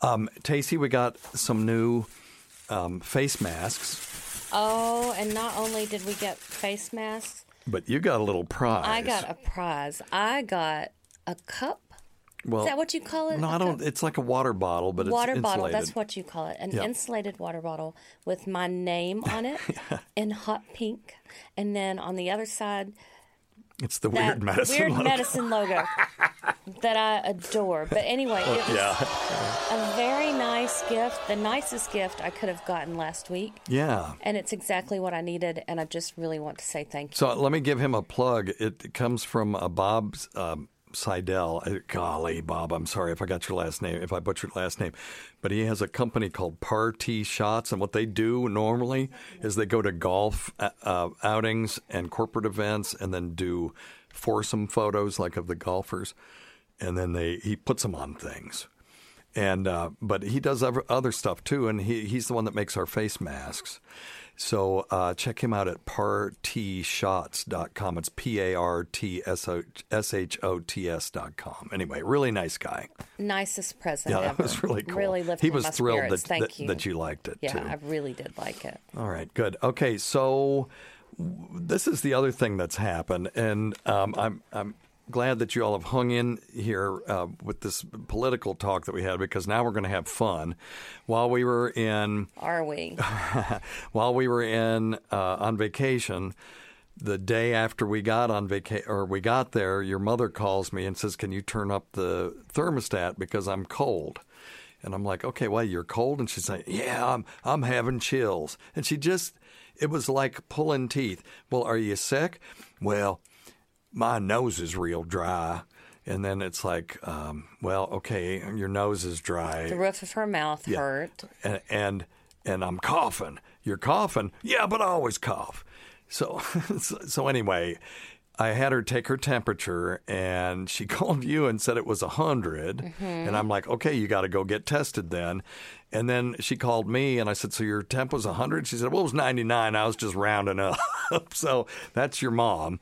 [SPEAKER 6] Um, Tacey, we got some new um, face masks,
[SPEAKER 7] Oh, and not only did we get face masks,
[SPEAKER 6] but you got a little prize.
[SPEAKER 7] I got a prize. I got a cup.
[SPEAKER 6] Well,
[SPEAKER 7] Is that what you call it?
[SPEAKER 6] No, I don't. It's like a water bottle, but
[SPEAKER 7] water
[SPEAKER 6] it's
[SPEAKER 7] bottle.
[SPEAKER 6] insulated.
[SPEAKER 7] That's what you call it. An
[SPEAKER 6] Yeah.
[SPEAKER 7] insulated water bottle with my name on it in hot pink, and then on the other side
[SPEAKER 6] It's the weird medicine.
[SPEAKER 7] weird
[SPEAKER 6] logo.
[SPEAKER 7] medicine logo that I adore. But anyway, it was
[SPEAKER 6] Yeah,
[SPEAKER 7] a very nice gift. The nicest gift I could have gotten last week.
[SPEAKER 6] yeah.
[SPEAKER 7] And it's exactly what I needed, and I just really want to say thank you.
[SPEAKER 6] So let me give him a plug. It comes from uh, Bob um, Seidel. Uh, Golly, Bob, I'm sorry if I got your last name, if I butchered your last name. But he has a company called Party Shots, and what they do normally is they go to golf uh, uh, outings and corporate events, and then do foursome photos like of the golfers, and then they he puts them on things. And uh, but he does other stuff too, and he he's the one that makes our face masks. So uh, check him out at partyshots.com. It's P A R T S H O T S dot com. Anyway, really nice guy.
[SPEAKER 7] Nicest present
[SPEAKER 6] Yeah,
[SPEAKER 7] ever.
[SPEAKER 6] that was really cool.
[SPEAKER 7] Really lifted
[SPEAKER 6] he was
[SPEAKER 7] my
[SPEAKER 6] thrilled
[SPEAKER 7] spirits.
[SPEAKER 6] that,
[SPEAKER 7] Thank
[SPEAKER 6] that,
[SPEAKER 7] you.
[SPEAKER 6] that you liked it
[SPEAKER 7] Yeah,
[SPEAKER 6] too.
[SPEAKER 7] I really did like it.
[SPEAKER 6] All right, good. Okay, so this is the other thing that's happened, and um, I'm I'm glad that you all have hung in here uh, with this political talk that we had because now we're going to have fun. While we were in
[SPEAKER 7] Are we?
[SPEAKER 6] while we were in uh, on vacation, the day after we got on vacation or we got there, your mother calls me and says, "Can you turn up the thermostat because I'm cold?" And I'm like, "Okay, well, you're cold?" And she's like, "Yeah, I'm I'm having chills." And she just it was like pulling teeth. Well, are you sick? Well, my nose is real dry. And then it's like, um, well, okay, your nose is dry
[SPEAKER 7] The roof of her mouth
[SPEAKER 6] Yeah.
[SPEAKER 7] hurt.
[SPEAKER 6] and and and I'm coughing. You're coughing. Yeah, but I always cough. So so, anyway, I had her take her temperature, and she called you and said it was a 100 And I'm like, okay, you got to go get tested then. And then she called me, and I said, so your temp was 100? She said, well, it was 99. I was just rounding up. so that's your mom.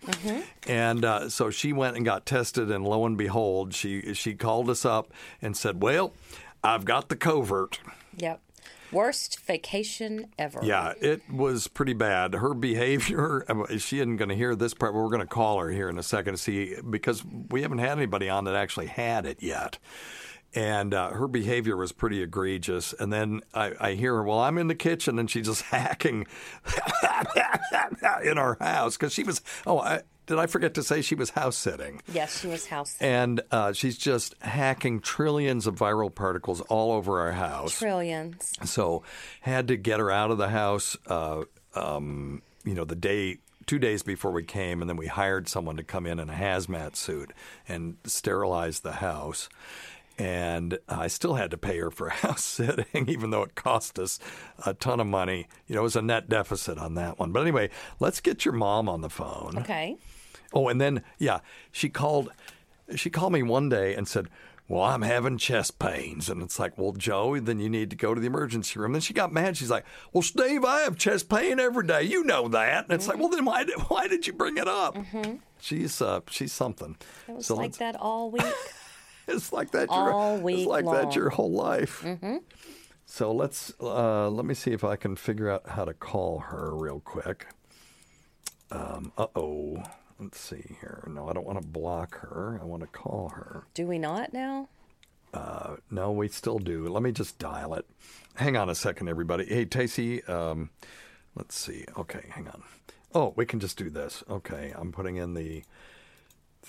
[SPEAKER 6] And uh, so she went and got tested, and lo and behold, she she called us up and said, well, I've got the covert.
[SPEAKER 7] Yep. Worst vacation ever.
[SPEAKER 6] Yeah, it was pretty bad. Her behavior, she isn't going to hear this part, but we're going to call her here in a second to see because we haven't had anybody on that actually had it yet. And uh, her behavior was pretty egregious. And then I, I hear her, well, I'm in the kitchen, and she's just hacking in our house because she was, oh, I, did I forget to say she was house sitting?
[SPEAKER 7] Yes, she was house. Sitting.
[SPEAKER 6] And uh, she's just hacking trillions of viral particles all over our house.
[SPEAKER 7] Trillions.
[SPEAKER 6] So had to get her out of the house. Uh, um, you know, the day two days before we came, and then we hired someone to come in in a hazmat suit and sterilize the house. And I still had to pay her for a house sitting, even though it cost us a ton of money. You know, it was a net deficit on that one. But anyway, let's get your mom on the phone.
[SPEAKER 7] Okay.
[SPEAKER 6] Oh, and then yeah, she called. She called me one day and said, "Well, I'm having chest pains," and it's like, "Well, Joe, then you need to go to the emergency room." Then she got mad. She's like, "Well, Steve, I have chest pain every day. You know that." And it's like, "Well, then why did why did you bring it up?" She's uh, she's something.
[SPEAKER 7] It was
[SPEAKER 6] So
[SPEAKER 7] like that all week.
[SPEAKER 6] It's like that.
[SPEAKER 7] all
[SPEAKER 6] your,
[SPEAKER 7] week
[SPEAKER 6] It's like that your whole life.
[SPEAKER 7] hmm
[SPEAKER 6] So let's uh, let me see if I can figure out how to call her real quick. Um, uh oh. Let's see here. No, I don't want to block her. I want to call her.
[SPEAKER 7] Do we not now?
[SPEAKER 6] Uh, no, we still do. Let me just dial it. Hang on a second, everybody. Hey, Tacy. Um, let's see. Okay, hang on. Oh, we can just do this. Okay, I'm putting in the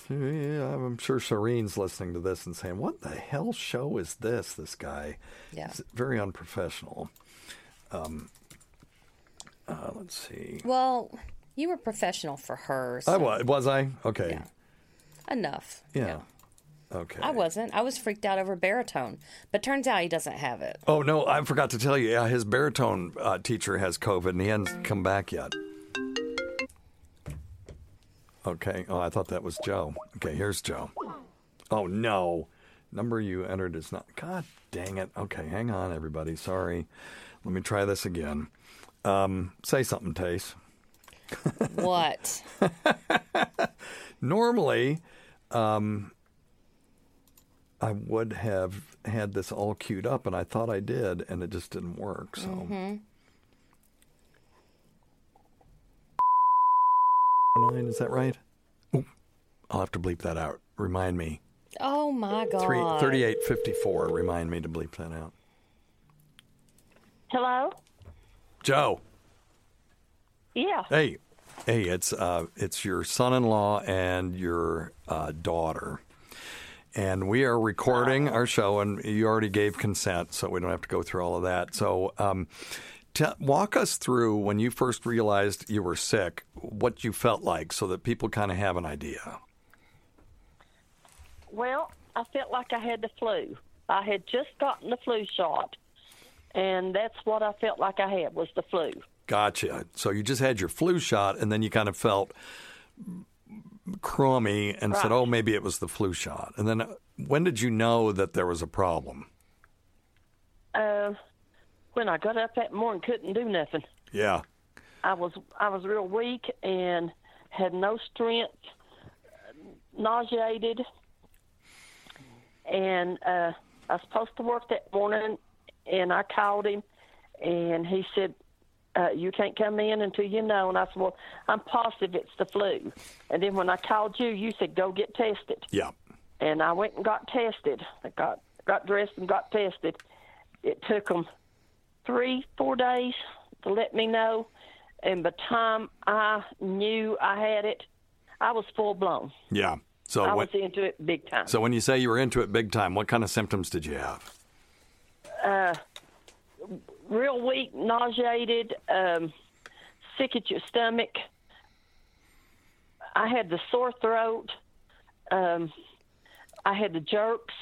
[SPEAKER 6] Yeah, I'm sure Shireen's listening to this and saying, "What the hell show is this? This guy,
[SPEAKER 7] Yeah.
[SPEAKER 6] Very unprofessional." Um, uh, let's see.
[SPEAKER 7] Well, you were professional for her.
[SPEAKER 6] I was. Was I? Okay.
[SPEAKER 7] enough.
[SPEAKER 6] Yeah. Okay.
[SPEAKER 7] I wasn't. I was freaked out over baritone, but turns out he doesn't have it.
[SPEAKER 6] Oh no, I forgot to tell you. Yeah, his baritone uh, teacher has COVID, and he hasn't come back yet. Okay. Oh, I thought that was Joe. Okay, here's Joe. Oh no, number you entered is not. God dang it. Okay, hang on, everybody. Sorry. Let me try this again. Um, say something, Tace.
[SPEAKER 7] What?
[SPEAKER 6] Normally, um, I would have had this all queued up, and I thought I did, and it just didn't work. So.
[SPEAKER 7] hmm
[SPEAKER 6] Nine, is that right? Ooh, I'll have to bleep that out. Remind me.
[SPEAKER 7] Oh my God.
[SPEAKER 6] Three, 3854. Remind me to bleep that out.
[SPEAKER 9] Hello?
[SPEAKER 6] Joe.
[SPEAKER 9] Yeah.
[SPEAKER 6] Hey. Hey, it's uh, it's your son-in-law and your uh, daughter, and we are recording our show. And you already gave consent, so we don't have to go through all of that. So, um, walk us through when you first realized you were sick, what you felt like, so that people kind of have an idea.
[SPEAKER 9] Well, I felt like I had the flu. I had just gotten the flu shot, and that's what I felt like I had was the flu.
[SPEAKER 6] Gotcha. So you just had your flu shot, and then you kind of felt crummy and said, "Oh, maybe it was the flu shot." And then, uh, when did you know that there was a problem?
[SPEAKER 9] Uh, when I got up that morning, couldn't do nothing.
[SPEAKER 6] Yeah.
[SPEAKER 9] I was I was real weak and had no strength, nauseated, and uh, I was supposed to work that morning, and I called him, and he said, uh, "You can't come in until you know." And I said, "Well, I'm positive it's the flu." And then when I called you, you said, "Go get tested."
[SPEAKER 6] Yeah.
[SPEAKER 9] and I went and got tested. I got got dressed and got tested. It took them three, four days to let me know, and by the time I knew I had it, I was full blown.
[SPEAKER 6] Yeah. So
[SPEAKER 9] I
[SPEAKER 6] when,
[SPEAKER 9] was into it big time.
[SPEAKER 6] so when you say you were into it big time, what kind of symptoms did you have?
[SPEAKER 9] uh, real weak, nauseated, um, sick at your stomach. I had the sore throat. Um, I had the jerks.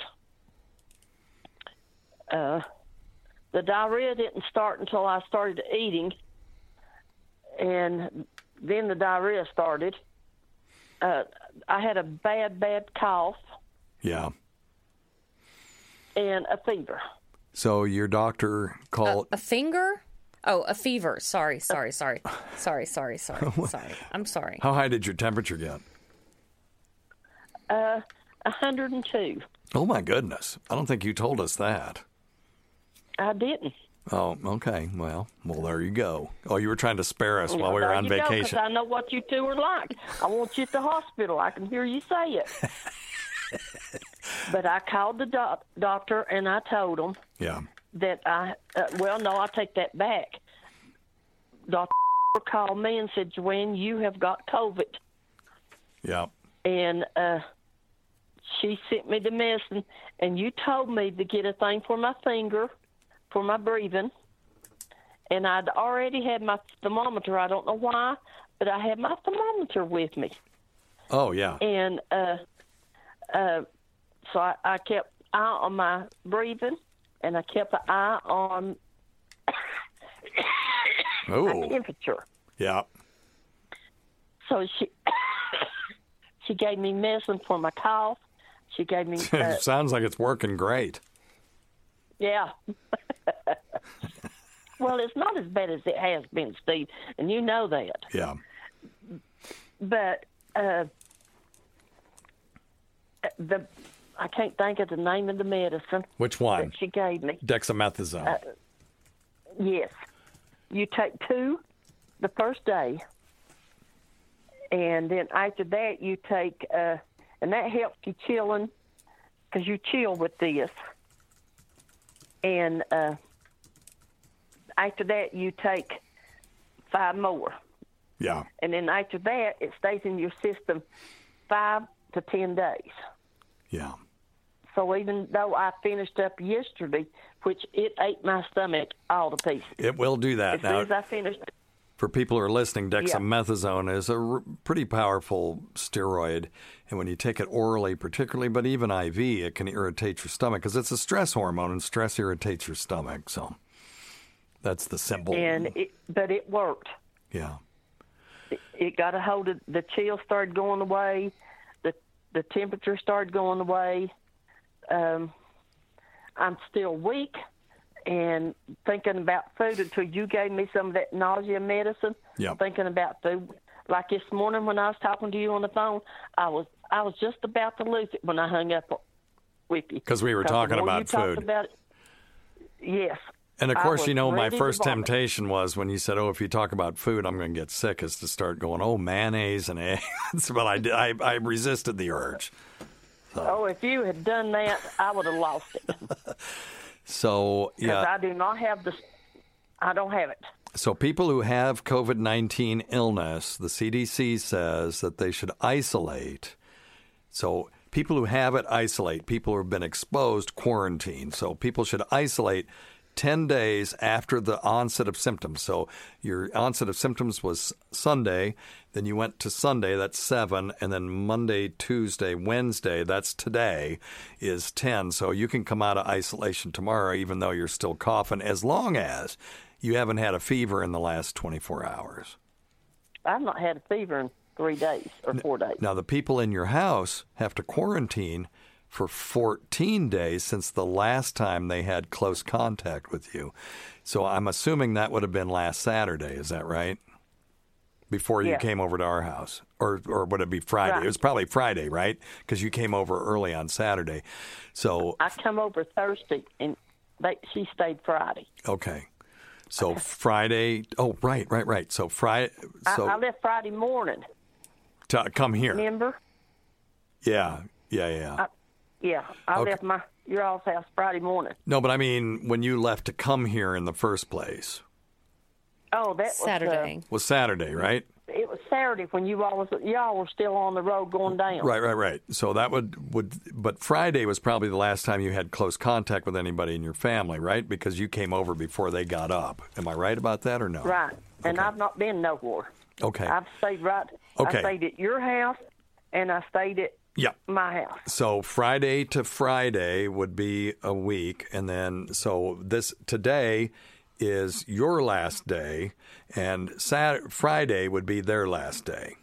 [SPEAKER 9] Uh, the diarrhea didn't start until I started eating, and then the diarrhea started. Uh, I had a bad, bad cough
[SPEAKER 6] Yeah.
[SPEAKER 9] and a fever.
[SPEAKER 6] So your doctor called.
[SPEAKER 7] A finger? Oh, a fever. Sorry, sorry, sorry, sorry, sorry, sorry, sorry. I'm sorry.
[SPEAKER 6] How high did your temperature get?
[SPEAKER 9] Uh, 102.
[SPEAKER 6] Oh my goodness! I don't think you told us that.
[SPEAKER 9] I didn't.
[SPEAKER 6] Oh, okay. Well, well, there you go. Oh, you were trying to spare us while we were on
[SPEAKER 9] you go, 'cause
[SPEAKER 6] vacation.
[SPEAKER 9] I know what you two are like. I want you at the hospital. I can hear you say it. but I called the doc- doctor and I told him
[SPEAKER 6] Yeah.
[SPEAKER 9] that I, uh, well, no, I take that back. Doctor called me and said, Joanne, you have got COVID.
[SPEAKER 6] Yeah.
[SPEAKER 9] And uh, she sent me the medicine, and you told me to get a thing for my finger, for my breathing. And I'd already had my thermometer. I don't know why, but I had my thermometer with me.
[SPEAKER 6] Oh yeah.
[SPEAKER 9] And uh, uh, so I, I kept eye on my breathing, and I kept an eye on my temperature.
[SPEAKER 6] Yeah.
[SPEAKER 9] So she she gave me medicine for my cough. She gave me uh,
[SPEAKER 6] Sounds like it's working great.
[SPEAKER 9] yeah. well, it's not as bad as it has been, Steve, and you know that.
[SPEAKER 6] Yeah.
[SPEAKER 9] But uh, the I can't think of the name of the medicine
[SPEAKER 6] Which one?
[SPEAKER 9] she gave me.
[SPEAKER 6] Dexamethasone.
[SPEAKER 9] Uh, Yes. You take two the first day, and then after that, you take, uh, and that helps you chilling because you chill with this. And uh, after that, you take five more.
[SPEAKER 6] yeah.
[SPEAKER 9] And then after that, it stays in your system five to 10 days.
[SPEAKER 6] Yeah.
[SPEAKER 9] So even though I finished up yesterday, which it ate my stomach all to pieces.
[SPEAKER 6] It will do that
[SPEAKER 9] As
[SPEAKER 6] now.
[SPEAKER 9] soon as I finished,
[SPEAKER 6] For people who are listening, dexamethasone is a r- pretty powerful steroid. And when you take it orally, particularly, but even IV, it can irritate your stomach because it's a stress hormone and stress irritates your stomach. So that's the simple.
[SPEAKER 9] and it, but it worked.
[SPEAKER 6] yeah.
[SPEAKER 9] It, it got a hold of the chill started going away, the the temperature started going away. Um, I'm still weak and thinking about food until you gave me some of that nausea medicine.
[SPEAKER 6] Yep.
[SPEAKER 9] Thinking about food. Like this morning when I was talking to you on the phone, I was I was just about to lose it when I hung up with you.
[SPEAKER 6] Because we were talking about food.
[SPEAKER 9] About it, yes.
[SPEAKER 6] And of course, you know, my first temptation was when you said, "Oh, if you talk about food, I'm going to get sick," is to start going, "Oh, mayonnaise and eggs." but I, did- I, I resisted the urge.
[SPEAKER 9] Oh, if you had done that, I would have lost it.
[SPEAKER 6] So yeah,
[SPEAKER 9] I do not have the. I don't have it.
[SPEAKER 6] So, people who have COVID 19 illness, the CDC says that they should isolate. So, people who have it isolate. People who have been exposed quarantine. So, people should isolate 10 days after the onset of symptoms. So, your onset of symptoms was Sunday, then you went to Sunday, that's seven, and then Monday, Tuesday, Wednesday, that's today, is 10. So, you can come out of isolation tomorrow, even though you're still coughing, as long as you haven't had a fever in the last 24 hours.
[SPEAKER 9] I've not had a fever in three days or four days.
[SPEAKER 6] Now, the people in your house have to quarantine for 14 days since the last time they had close contact with you. So I'm assuming that would have been last Saturday. Is that right? Before you
[SPEAKER 9] Yeah.
[SPEAKER 6] came over to our house, or or would it be Friday?
[SPEAKER 9] Right.
[SPEAKER 6] It was probably Friday, right? Because you came over early on Saturday. So
[SPEAKER 9] I come over Thursday and they, she stayed Friday.
[SPEAKER 6] okay, so Friday. Oh, right, right, right. So Friday. So
[SPEAKER 9] I, I left Friday morning.
[SPEAKER 6] to come here.
[SPEAKER 9] Remember?
[SPEAKER 6] Yeah, yeah, yeah.
[SPEAKER 9] I, yeah, I
[SPEAKER 6] Okay.
[SPEAKER 9] left my your all's house Friday morning.
[SPEAKER 6] No, but I mean, when you left to come here in the first place
[SPEAKER 9] Oh, that
[SPEAKER 7] Saturday.
[SPEAKER 9] was
[SPEAKER 6] was Saturday, right?
[SPEAKER 9] uh, it was Saturday when you all was y'all were still on the road going down.
[SPEAKER 6] Right, right, right. So that would would, but Friday was probably the last time you had close contact with anybody in your family, right? Because you came over before they got up. Am I right about that or no?
[SPEAKER 9] Right. And I've not been nowhere.
[SPEAKER 6] Okay.
[SPEAKER 9] I've stayed right.
[SPEAKER 6] Okay.
[SPEAKER 9] I stayed at your house, and I stayed at
[SPEAKER 6] Yeah.
[SPEAKER 9] my house.
[SPEAKER 6] So Friday to Friday would be a week, and then so this today is your last day, and Sat- Friday would be their last day.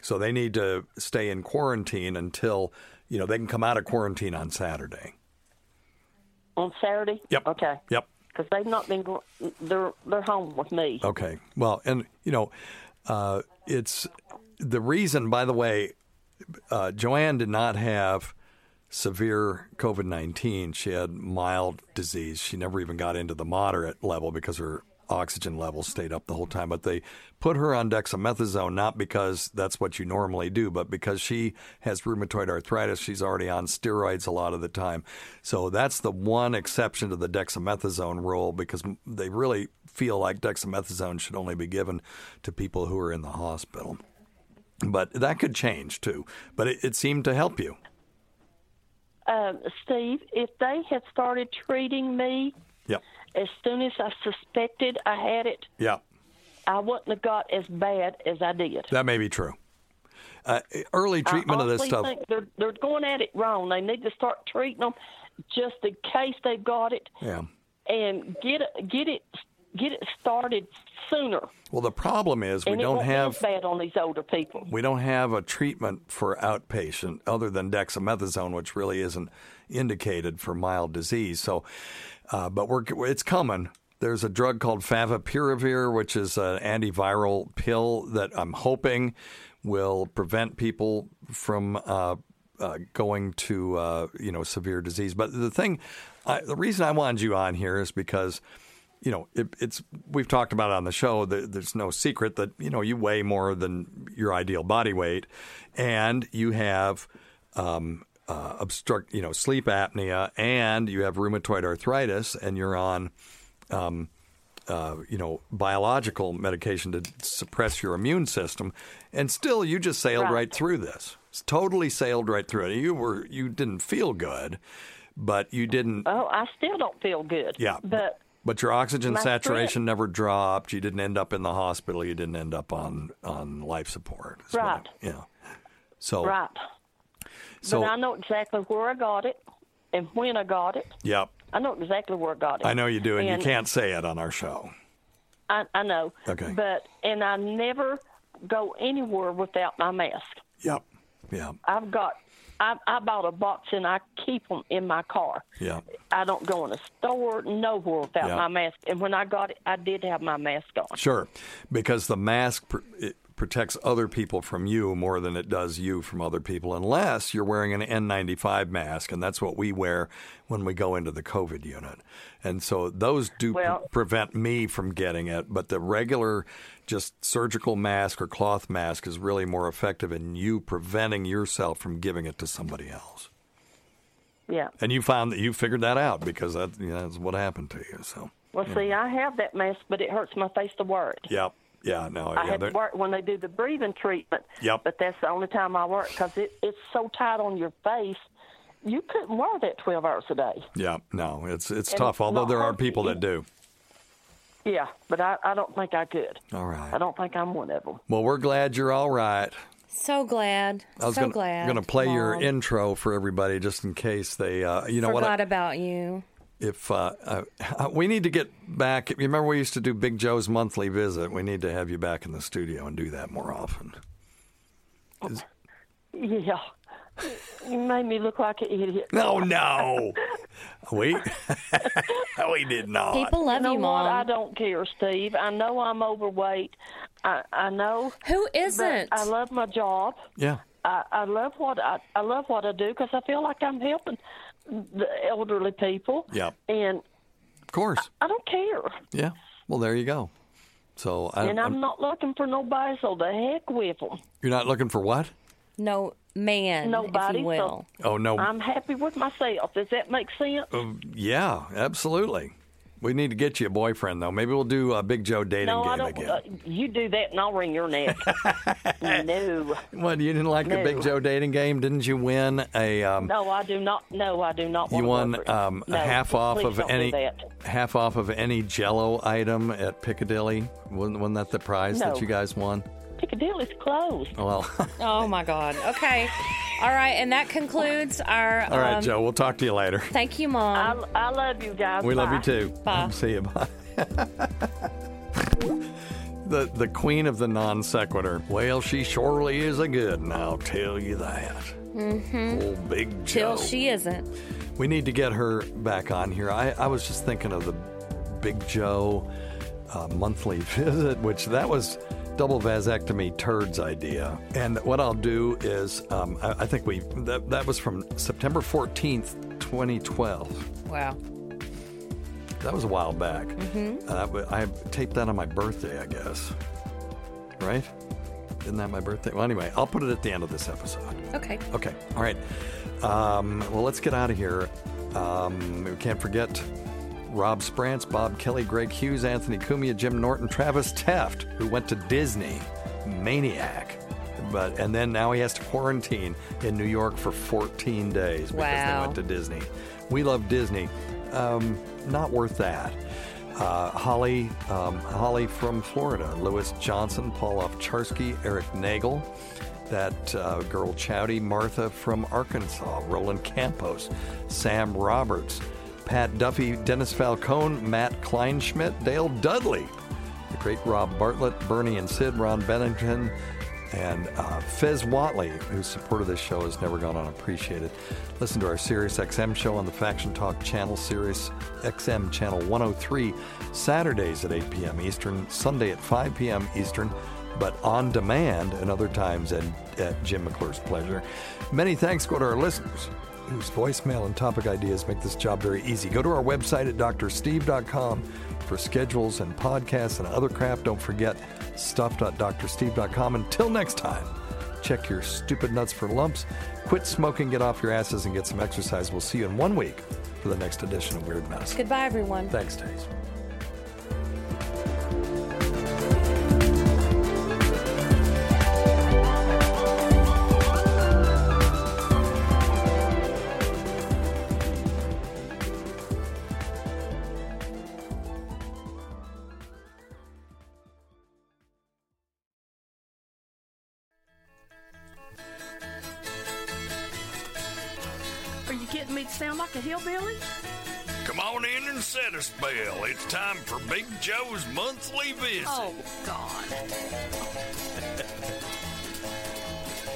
[SPEAKER 6] So they need to stay in quarantine until you know they can come out of quarantine on Saturday.
[SPEAKER 9] On Saturday.
[SPEAKER 6] Yep.
[SPEAKER 9] Okay.
[SPEAKER 6] Yep.
[SPEAKER 9] Because they've not been. Go- they're they're home with me.
[SPEAKER 6] Okay. Well, and you know, uh, it's the reason. By the way, uh, Joanne did not have severe COVID nineteen. She had mild disease. She never even got into the moderate level because her oxygen levels stayed up the whole time. But they put her on dexamethasone not because that's what you normally do, but because she has rheumatoid arthritis. She's already on steroids a lot of the time. So that's the one exception to the dexamethasone rule because they really feel like dexamethasone should only be given to people who are in the hospital. But that could change too. But it, it seemed to help you.
[SPEAKER 9] Um, Steve, if they had started treating me
[SPEAKER 6] Yep.
[SPEAKER 9] as soon as I suspected I had it,
[SPEAKER 6] Yeah.
[SPEAKER 9] I wouldn't have got as bad as I did.
[SPEAKER 6] That may be true. Uh, early treatment
[SPEAKER 9] I
[SPEAKER 6] of this stuff.
[SPEAKER 9] think they're they're going at it wrong. They need to start treating them just in case they've got it
[SPEAKER 6] Yeah.
[SPEAKER 9] and get it get it get it started sooner.
[SPEAKER 6] Well, the problem is we don't have
[SPEAKER 9] bad on these older people.
[SPEAKER 6] we don't have a treatment for outpatient other than dexamethasone, which really isn't indicated for mild disease. So, uh, but we're it's coming. There's a drug called favipiravir, which is an antiviral pill that I'm hoping will prevent people from uh, uh, going to uh, you know severe disease. But the thing, I, the reason I wanted you on here is because you know it, it's we've talked about it on the show. That there's no secret that you know you weigh more than your ideal body weight, and you have. Um, uh, obstruct, you know, sleep apnea, and you have rheumatoid arthritis, and you're on, um, uh, you know, biological medication to suppress your immune system, and still you just sailed
[SPEAKER 9] Right.
[SPEAKER 6] right through this. totally sailed right through it. You were you didn't feel good, but you didn't.
[SPEAKER 9] Oh, I still don't feel good.
[SPEAKER 6] Yeah.
[SPEAKER 9] But
[SPEAKER 6] But your oxygen saturation never dropped. You didn't end up in the hospital. You didn't end up on on life support. what I-
[SPEAKER 9] right,
[SPEAKER 6] yeah. So
[SPEAKER 9] right.
[SPEAKER 6] so
[SPEAKER 9] but I know exactly where I got it and when I got it.
[SPEAKER 6] yep.
[SPEAKER 9] I know exactly where I got it.
[SPEAKER 6] I know you do, and,
[SPEAKER 9] And-
[SPEAKER 6] you can't say it on our show.
[SPEAKER 9] I, I know.
[SPEAKER 6] Okay.
[SPEAKER 9] But and I never go anywhere without my mask.
[SPEAKER 6] Yep. Yeah.
[SPEAKER 9] I've got. I, I bought a box and I keep them in my car.
[SPEAKER 6] Yeah.
[SPEAKER 9] I don't go in a store nowhere without
[SPEAKER 6] Yeah.
[SPEAKER 9] my mask. And when I got it, I did have my mask on.
[SPEAKER 6] Sure, because the mask protects other people from you more than it does you from other people, unless you're wearing an N95 mask, and that's what we wear when we go into the COVID unit. And so those do pre- prevent me from getting it, but the regular just surgical mask or cloth mask is really more effective in you preventing yourself from giving it to somebody else.
[SPEAKER 9] Yeah.
[SPEAKER 6] And you found that you figured that out because that, you know, that's what happened to you. So,
[SPEAKER 9] Well, see, I have that mask, but it hurts my face to wear it.
[SPEAKER 6] yep. Yeah, no,
[SPEAKER 9] I
[SPEAKER 6] yeah,
[SPEAKER 9] had to work when they do the breathing treatment.
[SPEAKER 6] Yep.
[SPEAKER 9] But that's the only time I work because it, it's so tight on your face. You couldn't wear that 12 hours a day.
[SPEAKER 6] Yeah, no, it's it's
[SPEAKER 9] And
[SPEAKER 6] tough.
[SPEAKER 9] it's
[SPEAKER 6] Although there are people that do.
[SPEAKER 9] Yeah, but I, I don't think I could.
[SPEAKER 6] All right.
[SPEAKER 9] I don't think I'm one of them.
[SPEAKER 6] Well, we're glad you're all right.
[SPEAKER 7] So glad.
[SPEAKER 6] I was
[SPEAKER 7] so
[SPEAKER 6] gonna,
[SPEAKER 7] glad.
[SPEAKER 6] I'm gonna play your intro for everybody just in case they, uh, you know
[SPEAKER 7] Forgot
[SPEAKER 6] what? I-
[SPEAKER 7] about you.
[SPEAKER 6] If uh, uh, we need to get back, you remember we used to do Big Joe's monthly visit. We need to have you back in the studio and do that more often. Is-
[SPEAKER 9] Yeah. You made me look like an idiot.
[SPEAKER 6] no, no, we we did not.
[SPEAKER 7] People love
[SPEAKER 9] you know
[SPEAKER 7] you,
[SPEAKER 9] what?
[SPEAKER 7] Mom.
[SPEAKER 9] I don't care, Steve. I know I'm overweight. I I know.
[SPEAKER 7] Who
[SPEAKER 9] but
[SPEAKER 7] isn't?
[SPEAKER 9] I love my job.
[SPEAKER 6] Yeah,
[SPEAKER 9] I, I love what I I love what I do because I feel like I'm helping the elderly people.
[SPEAKER 6] yeah,
[SPEAKER 9] And
[SPEAKER 6] of course.
[SPEAKER 9] I don't care.
[SPEAKER 6] Yeah. Well, there you go. So I,
[SPEAKER 9] and I'm,
[SPEAKER 6] I'm-
[SPEAKER 9] not looking for nobody, so the heck with them.
[SPEAKER 6] you're not looking for what?
[SPEAKER 7] No man,
[SPEAKER 9] Nobody.
[SPEAKER 7] if you will.
[SPEAKER 6] Oh no.
[SPEAKER 9] I'm happy with myself. Does that make sense?
[SPEAKER 6] Uh, yeah, absolutely. We need to get you a boyfriend, though. Maybe we'll do a Big Joe dating
[SPEAKER 9] no,
[SPEAKER 6] game
[SPEAKER 9] I don't.
[SPEAKER 6] again.
[SPEAKER 9] Uh, you do that, and I'll wring your neck. no,
[SPEAKER 6] What you didn't like the Big Joe dating game? Didn't you win a? Um,
[SPEAKER 9] no, I do not. No, I do not.
[SPEAKER 6] you
[SPEAKER 9] want
[SPEAKER 6] won um,
[SPEAKER 9] no,
[SPEAKER 6] a half off of any half off of any Jello item at Piccadilly. Wasn't, wasn't that the prize that you guys won?
[SPEAKER 9] Piccadilly's closed.
[SPEAKER 6] Well,
[SPEAKER 7] Oh my God. Okay. All right, and that concludes our.
[SPEAKER 6] all right,
[SPEAKER 7] um,
[SPEAKER 6] Joe. We'll talk to you later.
[SPEAKER 7] Thank you, Mom.
[SPEAKER 9] I, I love you guys.
[SPEAKER 6] We love you too.
[SPEAKER 7] Bye.
[SPEAKER 6] See you. Bye. the the queen of the non sequitur. Well, she surely is a good, and I'll tell you that.
[SPEAKER 7] Mm-hmm.
[SPEAKER 6] Old Big Joe.
[SPEAKER 7] Till she isn't.
[SPEAKER 6] We need to get her back on here. I, I was just thinking of the Big Joe uh, monthly visit, which that was double vasectomy turd's idea. And what I'll do is, um, I, I think we that, that was from September 14th, 2012.
[SPEAKER 7] Wow.
[SPEAKER 6] That was a while back.
[SPEAKER 7] Mhm.
[SPEAKER 6] Uh, I taped that on my birthday, I guess. Right? Isn't that my birthday? Well, anyway, I'll put it at the end of this episode.
[SPEAKER 7] Okay.
[SPEAKER 6] Okay. All right. Um, well, let's get out of here. Um, we can't forget Rob Sprance, Bob Kelly, Greg Hughes, Anthony Cumia, Jim Norton, Travis Teft, who went to Disney. Maniac. But and then now he has to quarantine in New York for 14 days because
[SPEAKER 7] Wow.
[SPEAKER 6] they went to Disney. We love Disney. Um, not worth that. Uh, Holly, um, Holly from Florida, Lewis Johnson, Paul Ovcharsky, Eric Nagel, that uh, girl Chowdy, Martha from Arkansas, Roland Campos, Sam Roberts, Pat Duffy, Dennis Falcone, Matt Kleinschmidt, Dale Dudley, the great Rob Bartlett, Bernie and Sid, Ron Bennington, and uh, Fez Whatley, whose support of this show has never gone unappreciated. Listen to our Sirius XM show on the Faction Talk channel, Sirius XM channel 103, Saturdays at 8 p.m. Eastern, Sunday at 5 p.m. Eastern, but on demand and other times at, at Jim McClure's pleasure. Many thanks go to our listeners whose voicemail and topic ideas make this job very easy. Go to our website at drsteve.com for schedules and podcasts and other crap. Don't forget stuff.drsteve.com. Until next time, check your stupid nuts for lumps, quit smoking, get off your asses, and get some exercise. We'll see you in one week for the next edition of Weird.
[SPEAKER 7] Goodbye, everyone.
[SPEAKER 6] Thanks, Days.
[SPEAKER 5] Come on in and set a spell. It's time for Big Joe's monthly visit.
[SPEAKER 10] Oh, God.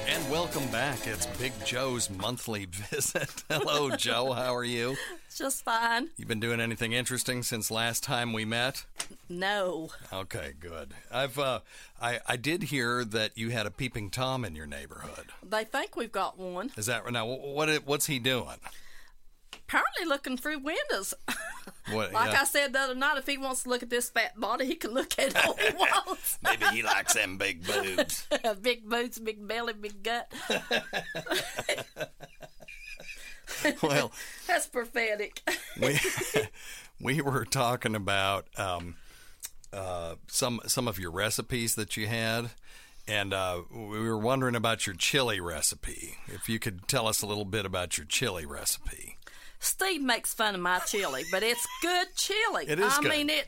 [SPEAKER 6] And welcome back. It's Big Joe's monthly visit. Hello, Joe. How are you?
[SPEAKER 10] Just fine.
[SPEAKER 6] You been doing anything interesting since last time we met?
[SPEAKER 10] No.
[SPEAKER 6] Okay, good. I've uh, I I did hear that you had a peeping tom in your neighborhood.
[SPEAKER 10] They think we've got one.
[SPEAKER 6] Is that right? now? What what's he doing?
[SPEAKER 10] Apparently looking through windows.
[SPEAKER 6] What?
[SPEAKER 10] like
[SPEAKER 6] yeah.
[SPEAKER 10] I said the other night, if he wants to look at this fat body, he can look at all he wants.
[SPEAKER 6] Maybe he likes them big boobs.
[SPEAKER 10] big boobs, big belly, big gut.
[SPEAKER 6] well,
[SPEAKER 10] That's pathetic.
[SPEAKER 6] we we were talking about um, uh, some some of your recipes that you had, and uh, we were wondering about your chili recipe. If you could tell us a little bit about your chili recipe.
[SPEAKER 10] Steve makes fun of my chili, but it's good chili.
[SPEAKER 6] It is
[SPEAKER 10] I
[SPEAKER 6] good.
[SPEAKER 10] mean it.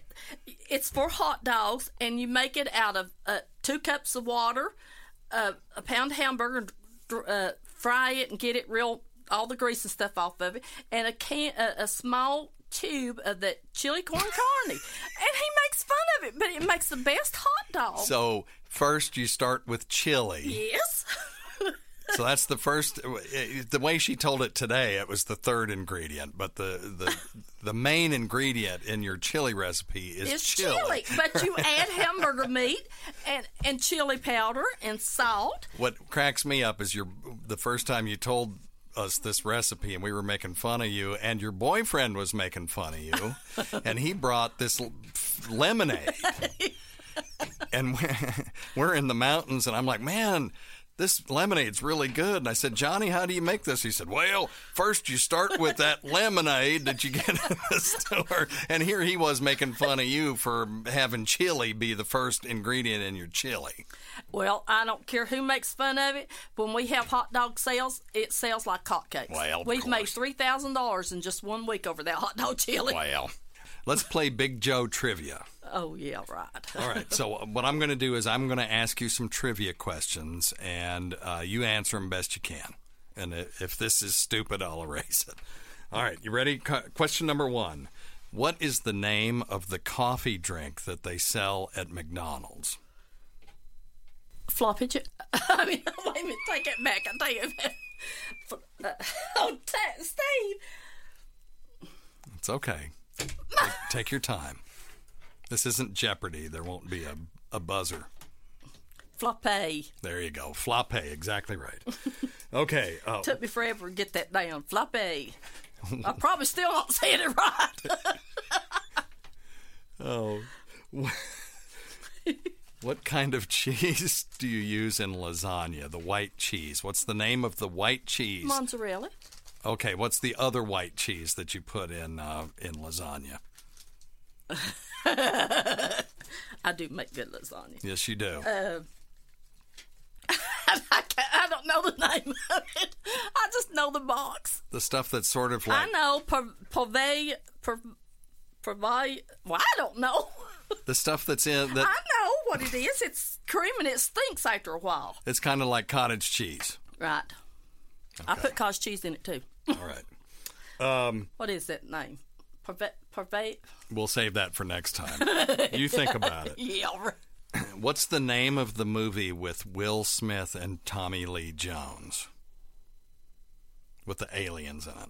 [SPEAKER 10] It's for hot dogs, and you make it out of uh, two cups of water, uh, a pound of hamburger, uh, fry it and get it real, all the grease and stuff off of it, and a can, a, a small tube of that chili corn carne. and he makes fun of it, but it makes the best hot dog.
[SPEAKER 6] So first, you start with chili.
[SPEAKER 10] yes.
[SPEAKER 6] So that's the first. Uh, the way she told it today, it was the third ingredient, but the the the main ingredient in your chili recipe is
[SPEAKER 10] it's chili. but you add hamburger meat and and chili powder and salt.
[SPEAKER 6] What cracks me up is your the first time you told us this recipe and we were making fun of you and your boyfriend was making fun of you and he brought this lemonade and we're in the mountains and I'm like man this lemonade's really good and I said Johnny how do you make this he said well first you start with that lemonade that you get in the store and here he was making fun of you for having chili be the first ingredient in your chili
[SPEAKER 10] Well, I don't care who makes fun of it. When we have hot dog sales, it sells like hotcakes.
[SPEAKER 6] Well,
[SPEAKER 10] We've made three thousand dollars in just one week over that hot dog chili.
[SPEAKER 6] Well, let's play Big Joe trivia.
[SPEAKER 10] Oh yeah, right.
[SPEAKER 6] All right. So what I'm going to do is I'm going to ask you some trivia questions, and uh, you answer them best you can. And if this is stupid, I'll erase it. All right. You ready? Question number one: What is the name of the coffee drink that they sell at McDonald's?
[SPEAKER 10] Floppy chip. I mean, wait a minute. Take it back. I take it back. Uh, oh, t- Steve.
[SPEAKER 6] It's okay. Take, take your time. This isn't Jeopardy. There won't be a, a buzzer.
[SPEAKER 10] Floppy.
[SPEAKER 6] There you go. Floppe. Exactly right. Okay. Oh,
[SPEAKER 10] Took me forever to get that down. Floppy. I probably still not saying it right.
[SPEAKER 6] Oh. what kind of cheese do you use in lasagna? The white cheese. What's the name of the white cheese?
[SPEAKER 10] Mozzarella.
[SPEAKER 6] Okay, what's the other white cheese that you put in uh, in lasagna?
[SPEAKER 10] I do make good lasagna.
[SPEAKER 6] Yes, you do.
[SPEAKER 10] Uh, I, I don't know the name of it. I just know the box.
[SPEAKER 6] the stuff that's sort of like
[SPEAKER 10] I know purvey, purvey. Well, I don't know.
[SPEAKER 6] the stuff that's in that
[SPEAKER 10] I know what it is. It's cream and it stinks after a while.
[SPEAKER 6] it's kind of like cottage cheese.
[SPEAKER 10] Right. I put cottage cheese in it too.
[SPEAKER 6] All right. Um,
[SPEAKER 10] What is that name? Purvey.
[SPEAKER 6] We'll save that for next time. You think about it.
[SPEAKER 10] Yeah.
[SPEAKER 6] What's the name of the movie with Will Smith and Tommy Lee Jones? With the aliens in it.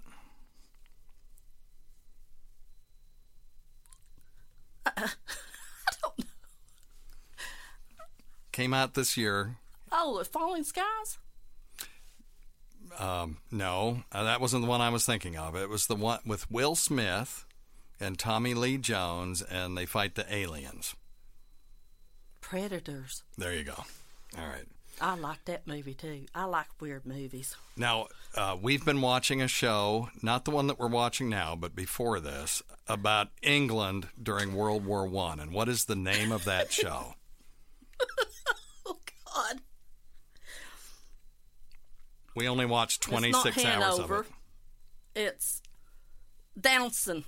[SPEAKER 6] I don't know. Came out this year.
[SPEAKER 10] Oh, falling skies.
[SPEAKER 6] Um, no, uh, that wasn't the one I was thinking of. It was the one with Will Smith and Tommy Lee Jones, and they fight the aliens.
[SPEAKER 10] Predators.
[SPEAKER 6] There you go. All right.
[SPEAKER 10] I like that movie too. I like weird movies.
[SPEAKER 6] Now, uh, we've been watching a show, not the one that we're watching now, but before this, about England during World War One. And what is the name of that show?
[SPEAKER 10] Oh, God.
[SPEAKER 6] We only watched 26 hours of it.
[SPEAKER 10] It's Downson.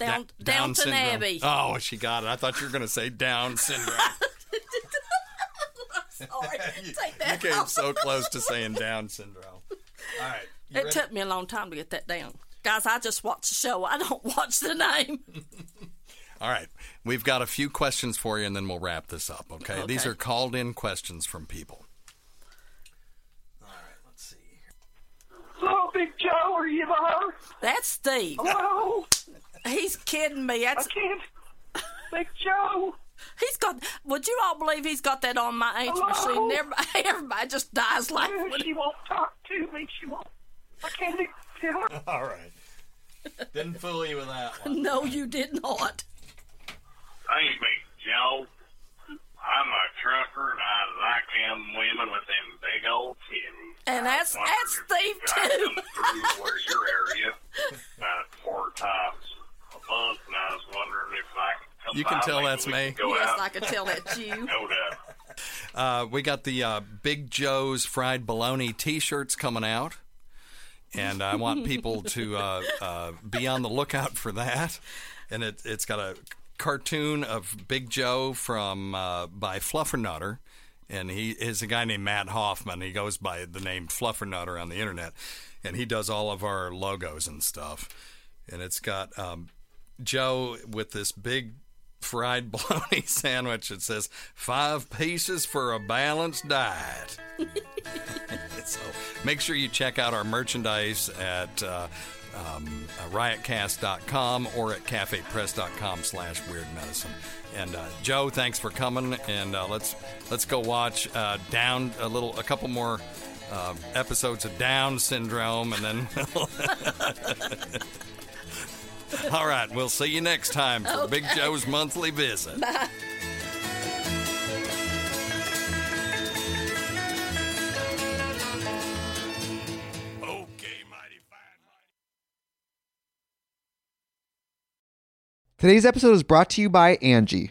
[SPEAKER 10] Down,
[SPEAKER 6] Da-
[SPEAKER 10] Downton
[SPEAKER 6] syndrome.
[SPEAKER 10] Abbey.
[SPEAKER 6] Oh, she got it. I thought you were going to say Down syndrome.
[SPEAKER 10] Sorry. Take
[SPEAKER 6] you
[SPEAKER 10] that
[SPEAKER 6] came
[SPEAKER 10] off.
[SPEAKER 6] so close to saying Down syndrome. All right.
[SPEAKER 10] It took me a long time to get that down. Guys, I just watch the show. I don't watch the name.
[SPEAKER 6] All right. We've got a few questions for you, and then we'll wrap this up, okay? These are called in questions from people. All right, let's see.
[SPEAKER 4] Hello, Big Joe. Are you there?
[SPEAKER 10] That's Steve.
[SPEAKER 4] Hello.
[SPEAKER 10] He's kidding me. That's
[SPEAKER 4] I can't. Big Joe.
[SPEAKER 10] He's got. Would you all believe he's got that on my age
[SPEAKER 4] Hello?
[SPEAKER 10] machine? Everybody, everybody just dies laughing.
[SPEAKER 4] She won't talk to me. She won't. I can't even tell her.
[SPEAKER 6] All right. Didn't fool you with that one.
[SPEAKER 10] No, you did not.
[SPEAKER 11] Hey, Big Joe. I'm a trucker, and I like them women with them big old titties.
[SPEAKER 10] And that's that's
[SPEAKER 11] if
[SPEAKER 10] Steve too.
[SPEAKER 11] come through where your area about four times a month, and I was wondering if I could come
[SPEAKER 6] You can
[SPEAKER 11] by,
[SPEAKER 6] tell that's
[SPEAKER 11] we
[SPEAKER 6] me.
[SPEAKER 11] could Go
[SPEAKER 10] Yes,
[SPEAKER 11] out.
[SPEAKER 10] I can tell that's you.
[SPEAKER 11] No doubt.
[SPEAKER 6] Uh, we got the uh, Big Joe's Fried Bologna T-shirts coming out, and I want people to uh, uh, be on the lookout for that. And it, it's got a cartoon of Big Joe from uh, by Fluffernutter, and he is a guy named Matt Hoffman. He goes by the name Fluffernutter on the internet, and he does all of our logos and stuff. And it's got um, Joe with this big fried bologna sandwich that says five pieces for a balanced diet. so make sure you check out our merchandise at uh, um, uh, riotcast.com or at cafepress.com slash weird medicine. And uh, Joe, thanks for coming. And uh, let's let's go watch uh, down a little, a couple more uh, episodes of Down syndrome, and then. All right, we'll see you next time for Big Joe's monthly visit.
[SPEAKER 10] Bye.
[SPEAKER 1] Today's episode is brought to you by Angi.